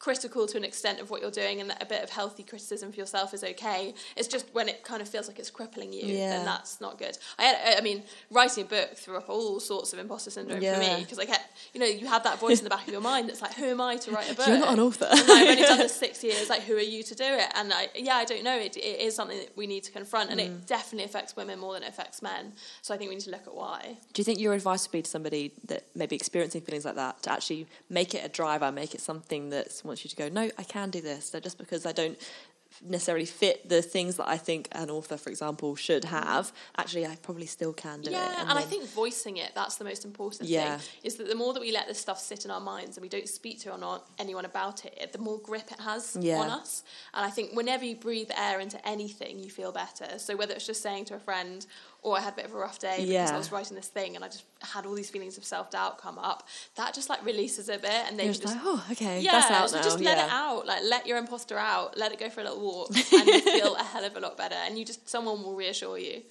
critical to an extent of what you're doing, and a bit of healthy criticism for yourself is okay. It's just when it kind of feels like it's crippling you, Yeah. then that's not good. I had, I mean, writing a book threw up all sorts of imposter syndrome Yeah. for me because I kept, you know, you have that voice in the back of your mind that's like, who am I to write a book? You're not an author. I've only done this six years. Like, who are you to do it? And I, yeah, I don't know. It, it is something that we need to confront, and Mm. it definitely affects women more than it affects men. So I think we need to look at why. Do you think your advice would be to somebody that may be experiencing feelings like that to actually make it a driver, make it something that wants you to go, no, I can do this. So just because I don't necessarily fit the things that I think an author, for example, should have, actually I probably still can do yeah, it. and, I then- think voicing it, that's the most important Yeah. thing, is that the more that we let this stuff sit in our minds and we don't speak to or not anyone about it, the more grip it has Yeah. on us. And I think whenever you breathe air into anything, you feel better. So whether it's just saying to a friend, or I had a bit of a rough day because Yeah. I was writing this thing and I just had all these feelings of self doubt come up, that just like releases a bit and then You're just just like, oh, okay, yeah, that's out so now. just let yeah. it out. Like let your imposter out. Let it go for a little walk, and you feel a hell of a lot better. And you just someone will reassure you.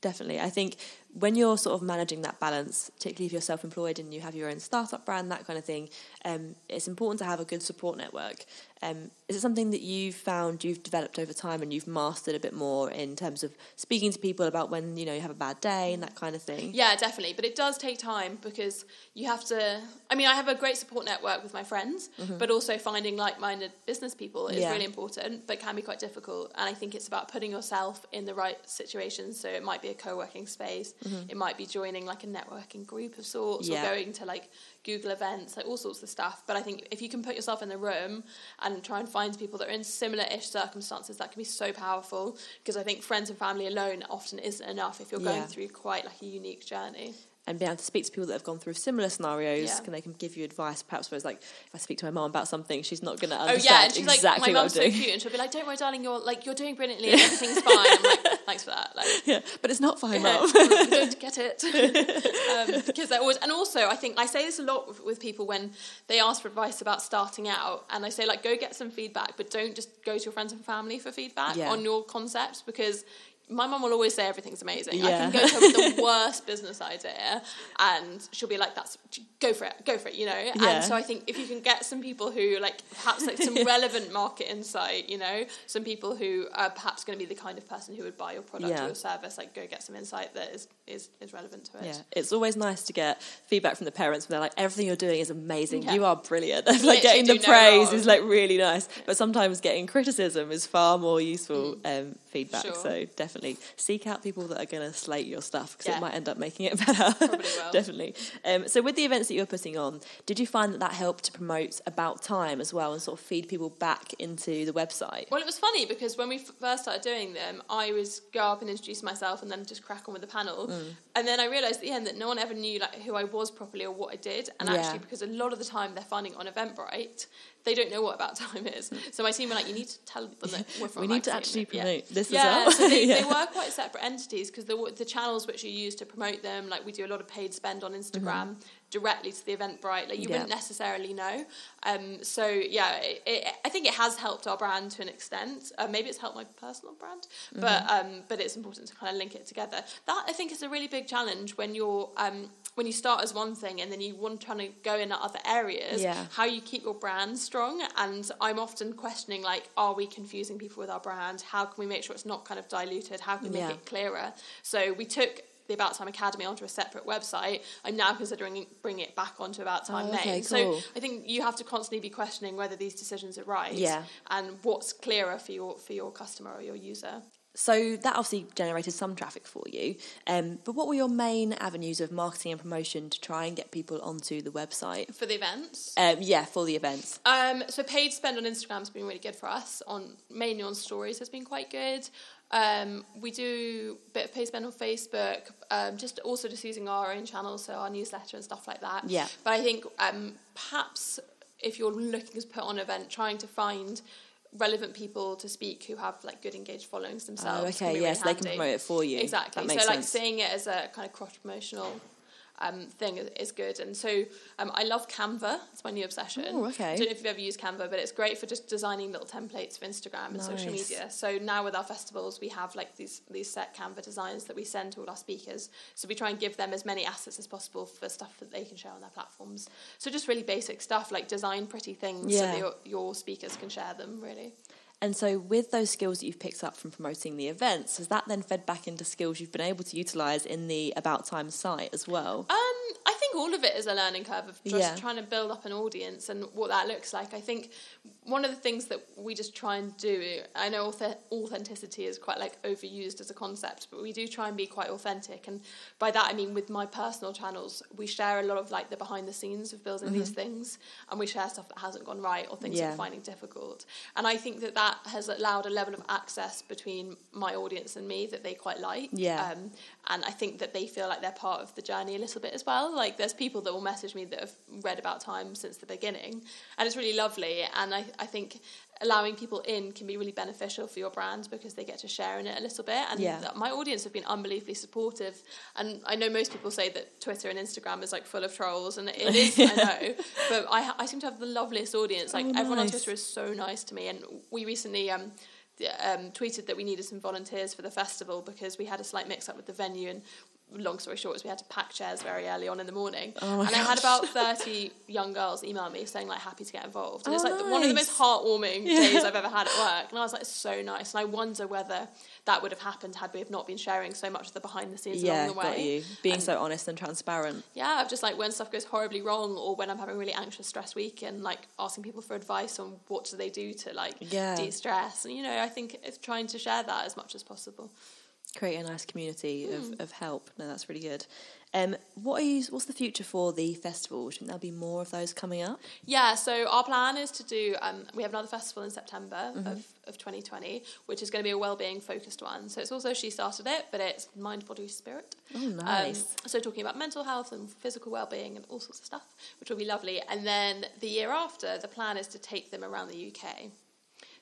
Definitely. I think when you're sort of managing that balance, particularly if you're self employed and you have your own startup brand, that kind of thing, um, it's important to have a good support network. Um, is it something that you've found you've developed over time and you've mastered a bit more in terms of speaking to people about when you know you have a bad day and that kind of thing? Yeah, definitely. But it does take time because you have to. I mean, I have a great support network with my friends, but also finding like minded business people is Mm-hmm. Yeah. really important, but can be quite difficult. And I think it's about putting yourself in the right situations. So it might be a co working space, it might be joining like a networking group of sorts, Mm-hmm. Yeah. or going to like Google events, like all sorts of stuff. But I think if you can put yourself in the room and try and find people that are in similar ish circumstances, that can be so powerful because I think friends and family alone often isn't enough if you're going Yeah. through quite like a unique journey. And being able to speak to people that have gone through similar scenarios, Yeah. can they can give you advice. Perhaps where it's like, if I speak to my mom about something, she's not going to understand. Oh yeah, and she's exactly like, my what I'm mum's so doing. cute, and she'll be like, "Don't worry, darling, you're like you're doing brilliantly, and everything's fine." I'm like, "Thanks for that." Like, yeah, but it's not fine, yeah, mum. Going get it um, because I always and also I think I say this a lot with, with people when they ask for advice about starting out, and I say like, go get some feedback, but don't just go to your friends and family for feedback Yeah. on your concepts because. My mum will always say everything's amazing. I can go to her with the worst business idea, and she'll be like, "That's go for it, go for it," you know. Yeah. And so I think if you can get some people who like perhaps like some relevant market insight, you know, some people who are perhaps going to be the kind of person who would buy your product Yeah. or your service, like go get some insight that is is, is relevant to it. Yeah, it's always nice to get feedback from the parents when they're like, everything you're doing is amazing. Yeah. You are brilliant. Literally like getting the praise is like really nice. But sometimes getting criticism is far more useful um, feedback. Sure. So definitely seek out people that are going to slate your stuff because Yeah. it might end up making it better. Will. definitely. Um, so with the events that you're putting on, did you find that that helped to promote about time as well and sort of feed people back into the website? Well, it was funny because when we f- first started doing them, I was go up and introduce myself and then just crack on with the panel. Mm. And then I realised at the end that no one ever knew like who I was properly or what I did. And Yeah. actually, because a lot of the time they're finding it on Eventbrite, they don't know what About Time is. So my team were like, you need to tell them that we're from We need to magazine." actually Yeah. promote this as well. so they, Yeah. they were quite separate entities because the, the channels which you use to promote them, like we do a lot of paid spend on Instagram directly to the Eventbrite, like you Mm-hmm. Yeah. wouldn't necessarily know. Um, so yeah, it, it, I think it has helped our brand to an extent. Uh, maybe it's helped my personal brand, but Mm-hmm. um, but it's important to kind of link it together. That I think is a really big challenge when you're um, when you start as one thing and then you want to to go in other areas. Yeah. How you keep your brand strong, and I'm often questioning like, are we confusing people with our brand? How can we make sure it's not kind of diluted? How can we make Yeah. it clearer? So we took the About Time Academy onto a separate website. I'm now considering bringing it back onto About oh, Time Oh, okay, Main. cool. So I think you have to constantly be questioning whether these decisions are right. Yeah. And what's clearer for your for your customer or your user. So that obviously generated some traffic for you. Um, but what were your main avenues of marketing and promotion to try and get people onto the website? For the events. Um, yeah, for the events. Um, so paid spend on Instagram has been really good for us. On mainly on stories has been quite good. Um, we do a bit of paid spend on Facebook, um, just also just using our own channels, so our newsletter and stuff like that. Yeah. But I think um, perhaps if you're looking to put on an event, trying to find relevant people to speak who have like good engaged followings oh, themselves. Oh, okay, yes, really they can promote it for you. Exactly. So like seeing it as a kind of cross promotional um, thing is, is good. And so um, I love Canva. It's my new obsession. Oh, okay. I don't know if you've ever used Canva, but it's great for just designing little templates for Instagram and social media. So now with our festivals, we have like these these set Canva designs that we send to all our speakers. So we try and give them as many assets as possible for stuff that they can share on their platforms. So just really basic stuff like design pretty things so that your, your speakers can share them. Really. And so, with those skills that you've picked up from promoting the events, has that then fed back into skills you've been able to utilize in the About Time site as well? Um, think all of it is a learning curve of just Yeah. trying to build up an audience and what that looks like. I think one of the things that we just try and do, I know authenticity is quite like overused as a concept, but we do try and be quite authentic. And by that, I mean with my personal channels, we share a lot of like the behind the scenes of building these things, and we share stuff that hasn't gone right or things Yeah. we're finding difficult. And I think that that has allowed a level of access between my audience and me that they quite like. Yeah. Um, and I think that they feel like they're part of the journey a little bit as well. Like there's people that will message me that have read about time since the beginning, and it's really lovely. And I, I think allowing people in can be really beneficial for your brand because they get to share in it a little bit. And Yeah. my audience have been unbelievably supportive. And I know most people say that Twitter and Instagram is like full of trolls, and it is. I know, but I, I seem to have the loveliest audience. Like Oh, everyone on. Twitter is so nice to me, and we recently um, um, tweeted that we needed some volunteers for the festival because we had a slight mix up with the venue and. Long story short, is we had to pack chairs very early on in the morning, Oh and I had about thirty young girls email me saying like happy to get involved, and it's Oh, like the- one of the most heartwarming days I've ever had at work. And I was like, so nice. And I wonder whether that would have happened had we have not been sharing so much of the behind the scenes yeah, along the way. got you. Being And- so honest and transparent. yeah, I've just like when stuff goes horribly wrong or when I'm having a really anxious, stress week and like asking people for advice on what do they do to like Yeah. de-stress. And you know, I think it's trying to share that as much as possible. Create a nice community Hmm. of, of help. No, that's really good. Um, what are you? What's the future for the festival? Think there'll be more of those coming up? Yeah, so our plan is to do. Um, we have another festival in September Mm-hmm. of, of 2020, which is going to be a well-being focused one. So it's also she started it, but it's mind, body, spirit. Oh, nice. Um, so talking about mental health and physical well-being and all sorts of stuff, which will be lovely. And then the year after, the plan is to take them around the UK.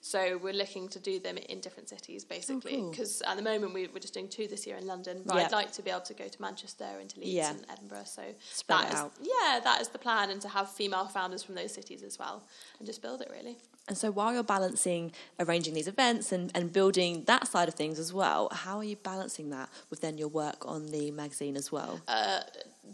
So we're looking to do them in different cities, basically, Oh, cool. because at the moment we, we're just doing two this year in London. But Yeah. I'd like to be able to go to Manchester and to Leeds Yeah. and Edinburgh. So Spread that it is- out. yeah, that is the plan, and to have female founders from those cities as well, and just build it really. And so, while you're balancing arranging these events and, and building that side of things as well, how are you balancing that with then your work on the magazine as well? Uh,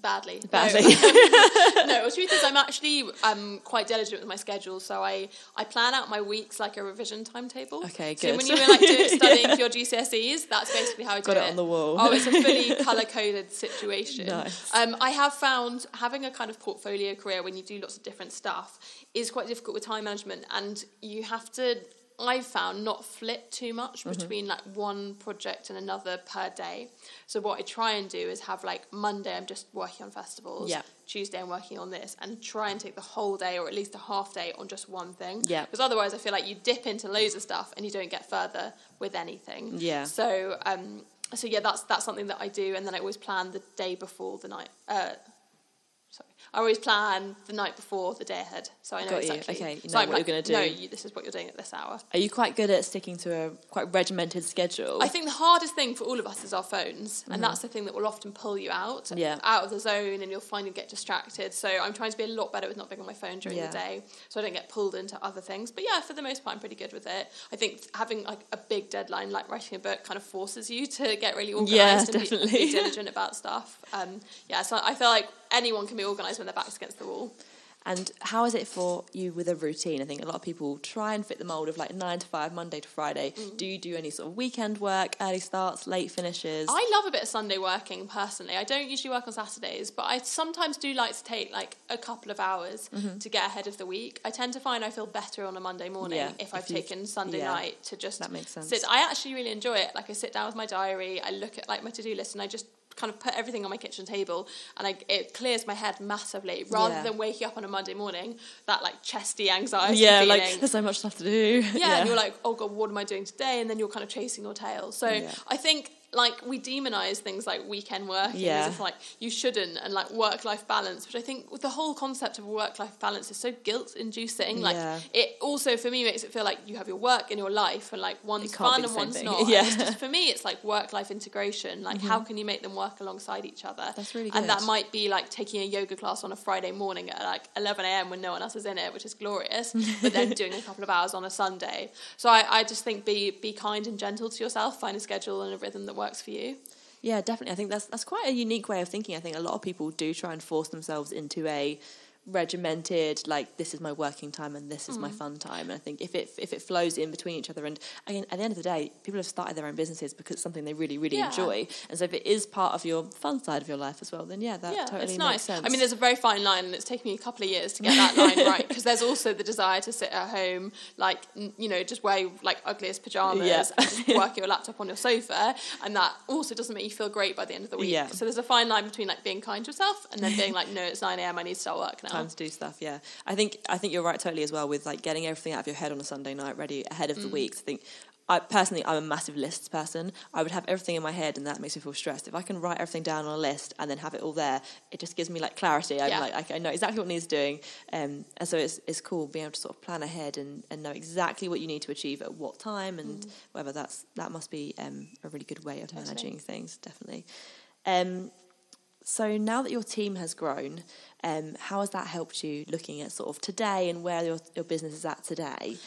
badly. Badly. No, no, the truth is, I'm actually um, quite diligent with my schedule, so I, I plan out my weeks like a revision timetable. Okay, So good. when you were like doing, studying for your GCSEs, that's basically how I do Got it on the wall. Oh, it's a fully color coded situation. Nice. Um, I have found having a kind of portfolio career when you do lots of different stuff is quite difficult with time management, and you have to. I've found not flip too much Mm-hmm. between like one project and another per day. So what I try and do is have like Monday I'm just working on festivals. Yeah. Tuesday I'm working on this and try and take the whole day or at least a half day on just one thing. Yeah. Because otherwise I feel like you dip into loads of stuff and you don't get further with anything. Yeah. So um so yeah that's that's something that I do and then I always plan the day before the night uh. I always plan the night before the day ahead, so I know Got you. exactly. Okay, you so know I'm what you're like, gonna do. No, you, this is what you're doing at this hour. Are you quite good at sticking to a quite regimented schedule? I think the hardest thing for all of us is our phones, and that's the thing that will often pull you out, Mm-hmm. Yeah. out of the zone, and you'll find you get distracted. So I'm trying to be a lot better with not being on my phone during Yeah. the day, so I don't get pulled into other things. But yeah, for the most part, I'm pretty good with it. I think having like a big deadline, like writing a book, kind of forces you to get really organised Yeah, and be- be diligent about stuff. Um, yeah, so I feel like anyone can be organised when their back's against the wall. And how is it for you with a routine? I think a lot of people try and fit the mold of like nine to five, Monday to Friday. Mm. Do you do any sort of weekend work, early starts, late finishes? I love a bit of Sunday working personally. I don't usually work on Saturdays, but I sometimes do like to take like a couple of hours to get ahead of the week. I tend to find I feel better on a Monday morning Yeah, if I've taken Sunday yeah, night to just that makes sense. sit. I actually really enjoy it. Like I sit down with my diary, I look at like my to do list, and I just kind of put everything on my kitchen table and I, it clears my head massively rather Yeah. than waking up on a Monday morning that like chesty anxiety yeah, feeling. like there's so much stuff to do. yeah, and you're like, oh god, what am I doing today? And then you're kind of chasing your tail. So Yeah. I think like we demonize things like weekend working Yeah. as if like you shouldn't and like work life balance, which I think with the whole concept of work life balance is so guilt inducing. Like Yeah. it also for me makes it feel like you have your work and your life and like one's fun and one's thing. not. Yeah. Just, for me it's like work life integration. Like how can you make them work alongside each other? Mm-hmm. That's really good. And that might be like taking a yoga class on a Friday morning at like 11 a.m. when no one else is in it, which is glorious, but then doing a couple of hours on a Sunday. So I, I just think be be kind and gentle to yourself, find a schedule and a rhythm that works for you. Yeah, definitely. I think that's that's quite a unique way of thinking. I think a lot of people do try and force themselves into a regimented like this is my working time and this is Mm. my fun time and i think if it if it flows in between each other and again at the end of the day people have started their own businesses because it's something they really really Yeah. enjoy and so if it is part of your fun side of your life as well then yeah that yeah, totally it's makes nice. sense I mean, there's a very fine line, and it's taken me a couple of years to get that line right because there's also the desire to sit at home, like you know, just wear like ugliest pajamas Yeah. and just work your laptop on your sofa, and that also doesn't make you feel great by the end of the week. Yeah. So there's a fine line between like being kind to yourself and then being like, no, it's nine a.m. I need to start work now. Time to do stuff. Yeah, I think I think you're right totally as well with like getting everything out of your head on a Sunday night ready ahead of Mm. the week. I think I personally I'm a massive lists person. I would have everything in my head and that makes me feel stressed. If I can write everything down on a list and then have it all there, it just gives me like clarity. I'm Yeah. like I I know exactly what needs doing, um, and so it's it's cool being able to sort of plan ahead and, and know exactly what you need to achieve at what time and Mm. whether that's that must be um, a really good way of managing things. Definitely. Um, so now that your team has grown, um, how has that helped you looking at sort of today and where your, your business is at today?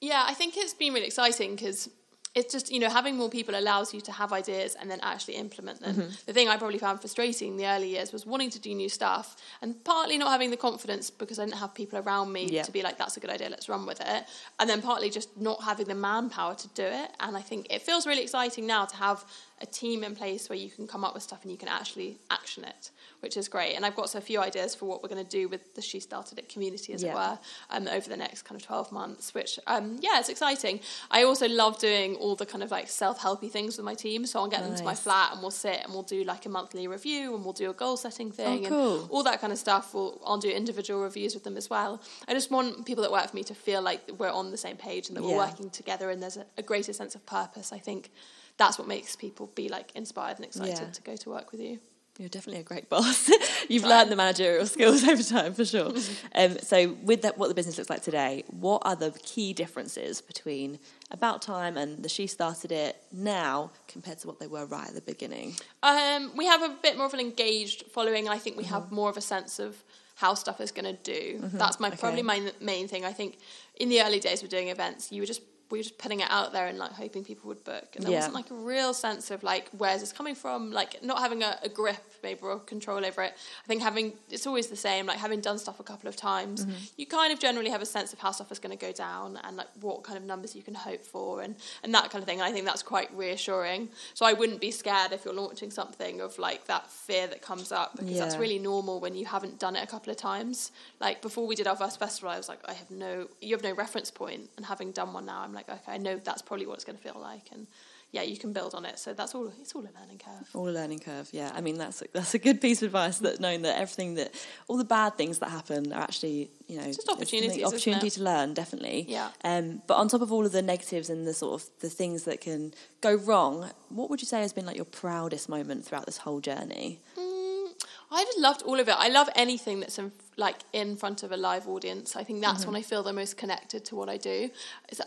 Yeah, I think it's been really exciting because it's just, you know, having more people allows you to have ideas and then actually implement them. Mm-hmm. The thing I probably found frustrating in the early years was wanting to do new stuff and partly not having the confidence because I didn't have people around me Yeah. to be like, that's a good idea, let's run with it. And then partly just not having the manpower to do it. And I think it feels really exciting now to have a team in place where you can come up with stuff and you can actually action it, which is great. And I've got so a few ideas for what we're going to do with the She Started It community, as Yeah. it were, um, over the next kind of 12 months, which, um, yeah, it's exciting. I also love doing all the kind of like self helpy things with my team. So I'll get them to my flat and we'll sit and we'll do like a monthly review and we'll do a goal setting thing Oh, cool. and all that kind of stuff. We'll, I'll do individual reviews with them as well. I just want people that work for me to feel like we're on the same page and that we're working together and there's a, a greater sense of purpose. I think that's what makes people be like inspired and excited Yeah. to go to work with you. You're definitely a great boss. You've learned the managerial skills over time for sure. um, so, with that, what the business looks like today, what are the key differences between About Time and the She Started It now compared to what they were right at the beginning? Um, we have a bit more of an engaged following, and I think we have Mm-hmm. more of a sense of how stuff is going to do. That's my Okay. probably my main thing. I think in the early days we're doing events, you were just we were just putting it out there and like hoping people would book, and there Yeah. wasn't like a real sense of like where's this coming from, like not having a, a grip maybe or control over it. I think having it's always the same. Like having done stuff a couple of times, Mm-hmm. you kind of generally have a sense of how stuff is going to go down and like what kind of numbers you can hope for and and that kind of thing. And I think that's quite reassuring. So I wouldn't be scared if you're launching something of like that fear that comes up because that's really normal when you haven't done it a couple of times. Like before we did our first festival, I was like, I have no, you have no reference point, and having done one now, I'm like, okay, I know that's probably what it's going to feel like, and yeah, you can build on it. So that's all. It's all a learning curve. All a learning curve, yeah. I mean, that's a, that's a good piece of advice. That knowing that everything that all the bad things that happen are actually, you know, Just opportunities, opportunity to learn, definitely. Yeah. Um, but on top of all of the negatives and the sort of the things that can go wrong, what would you say has been like your proudest moment throughout this whole journey? Mm, I just loved all of it. I love anything that's in, like in front of a live audience. I think that's Mm-hmm. when I feel the most connected to what I do.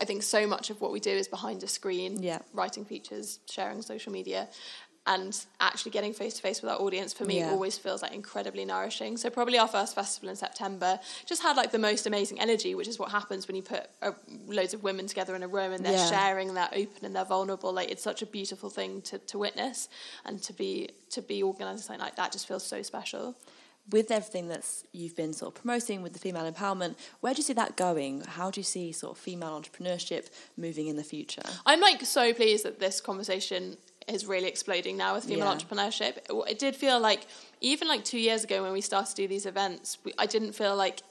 I think so much of what we do is behind a screen, Yeah. writing features, sharing social media, and actually getting face to face with our audience. For me, Yeah. always feels like incredibly nourishing. So probably our first festival in September just had like the most amazing energy, which is what happens when you put uh, loads of women together in a room and they're Yeah. sharing, they're open and they're vulnerable. Like it's such a beautiful thing to, to witness and to be to be organising something like that just feels so special. With everything that's you've been sort of promoting with the female empowerment, where do you see that going? How do you see sort of female entrepreneurship moving in the future? I'm like so pleased that this conversation is really exploding now with female Yeah. entrepreneurship. It, it did feel like even like two years ago when we started to do these events, we, I didn't feel like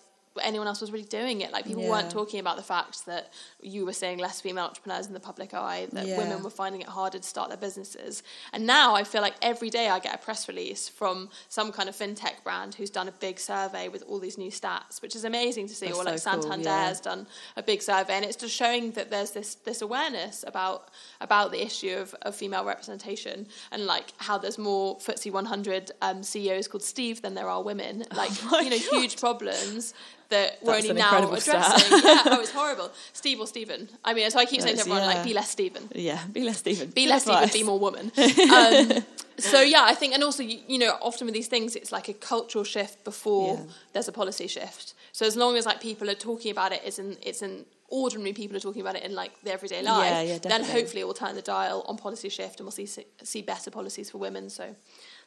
anyone else was really doing it. Like people Yeah. weren't talking about the fact that you were seeing less female entrepreneurs in the public eye, that Yeah. women were finding it harder to start their businesses. And now I feel like every day I get a press release from some kind of fintech brand who's done a big survey with all these new stats, which is amazing to see. That's or like so cool, Santander yeah. has done a big survey, and it's just showing that there's this this awareness about about the issue of, of female representation and like how there's more FTSE 100 um, CEOs called Steve than there are women. Like Oh you know, God. huge problems that we're That's only an now addressing. yeah, oh, it's horrible. Steve or Stephen. I mean, so I keep saying to everyone, yeah. like, be less Stephen. Yeah, be less Stephen. Be less Stephen, be more woman. Um, so yeah, I think, and also you, you know, often with these things, it's like a cultural shift before Yeah. there's a policy shift. So as long as like people are talking about it, it's in it's in ordinary people are talking about it in like the everyday life. Yeah, yeah, then hopefully it will turn the dial on policy shift, and we'll see see better policies for women. So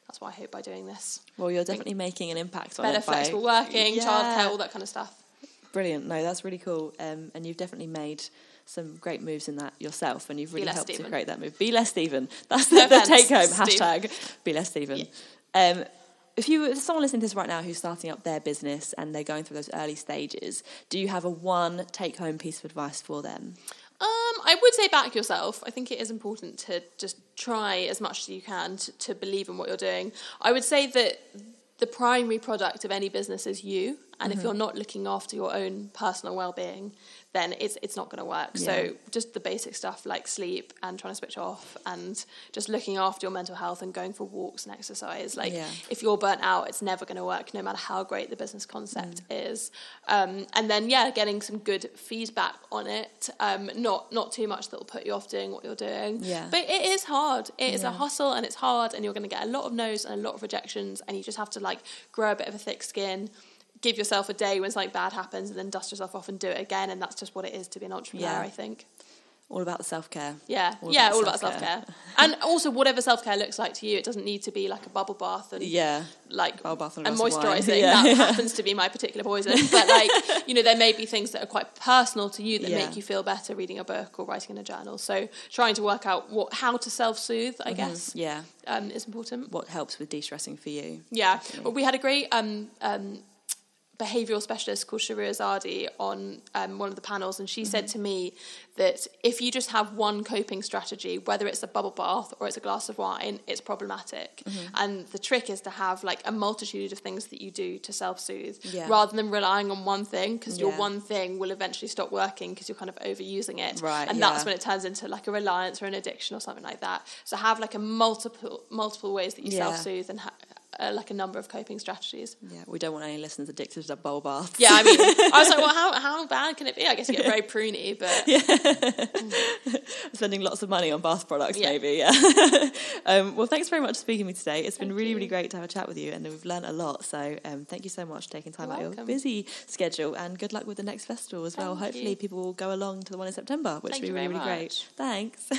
that's what I hope by doing this. Well, you're definitely making an impact on Better it. flexible working, Yeah. childcare, all that kind of stuff. Brilliant. No, that's really cool. Um, and you've definitely made some great moves in that yourself, and you've really helped to create that move. Be less Stephen. That's No the, the take home hashtag. Be less Stephen. Um, if you, if someone listening to this right now who's starting up their business and they're going through those early stages, do you have a one take home piece of advice for them? I would say back yourself. I think it is important to just try as much as you can to, to believe in what you're doing. I would say that the primary product of any business is you, and Mm-hmm. if you're not looking after your own personal well-being, then it's it's not going to work. Yeah. So just the basic stuff like sleep and trying to switch off, and just looking after your mental health and going for walks and exercise. Like Yeah. if you're burnt out, it's never going to work, no matter how great the business concept Mm. is. Um, and then yeah, getting some good feedback on it. Um, not not too much that will put you off doing what you're doing. Yeah. But it is hard. It is Yeah. a hustle, and it's hard, and you're going to get a lot of no's and a lot of rejections, and you just have to like grow a bit of a thick skin. Give yourself a day when something bad happens, and then dust yourself off and do it again. And that's just what it is to be an entrepreneur. Yeah. I think. All about the self care. Yeah, All yeah, about all about self-care. self care, and also whatever self care looks like to you. It doesn't need to be like a bubble bath and Yeah. like Bubble bath and and glass of wine. moisturising. Yeah. That happens to be my particular poison. But like you know, there may be things that are quite personal to you that make you feel better reading a book or writing in a journal. So trying to work out what how to self soothe, I guess, Yeah. um, is important. What helps with de stressing for you? Yeah, well, we had a great um, um, behavioural specialist called Shahroo Izadi on um, one of the panels, and she said to me that if you just have one coping strategy, whether it's a bubble bath or it's a glass of wine, it's problematic. And the trick is to have like a multitude of things that you do to self soothe, Yeah. rather than relying on one thing, because your one thing will eventually stop working because you're kind of overusing it, Right, and yeah. that's when it turns into like a reliance or an addiction or something like that. So have like a multiple multiple ways that you Yeah. self soothe and ha- uh, like a number of coping strategies. Yeah, we don't want any listeners addicted to bowl baths. Yeah, I mean, I was like, well, how how bad can it be? I guess you get very pruny, but spending lots of money on bath products, Yeah. maybe. Yeah. um, well, thanks very much for speaking to me today. It's been really, you. really great to have a chat with you, and we've learned a lot. So, um, thank you so much for taking time You're out of your busy schedule, and good luck with the next festival as well. Hopefully, you. people will go along to the one in September, which Thank will be really, really great. Thanks.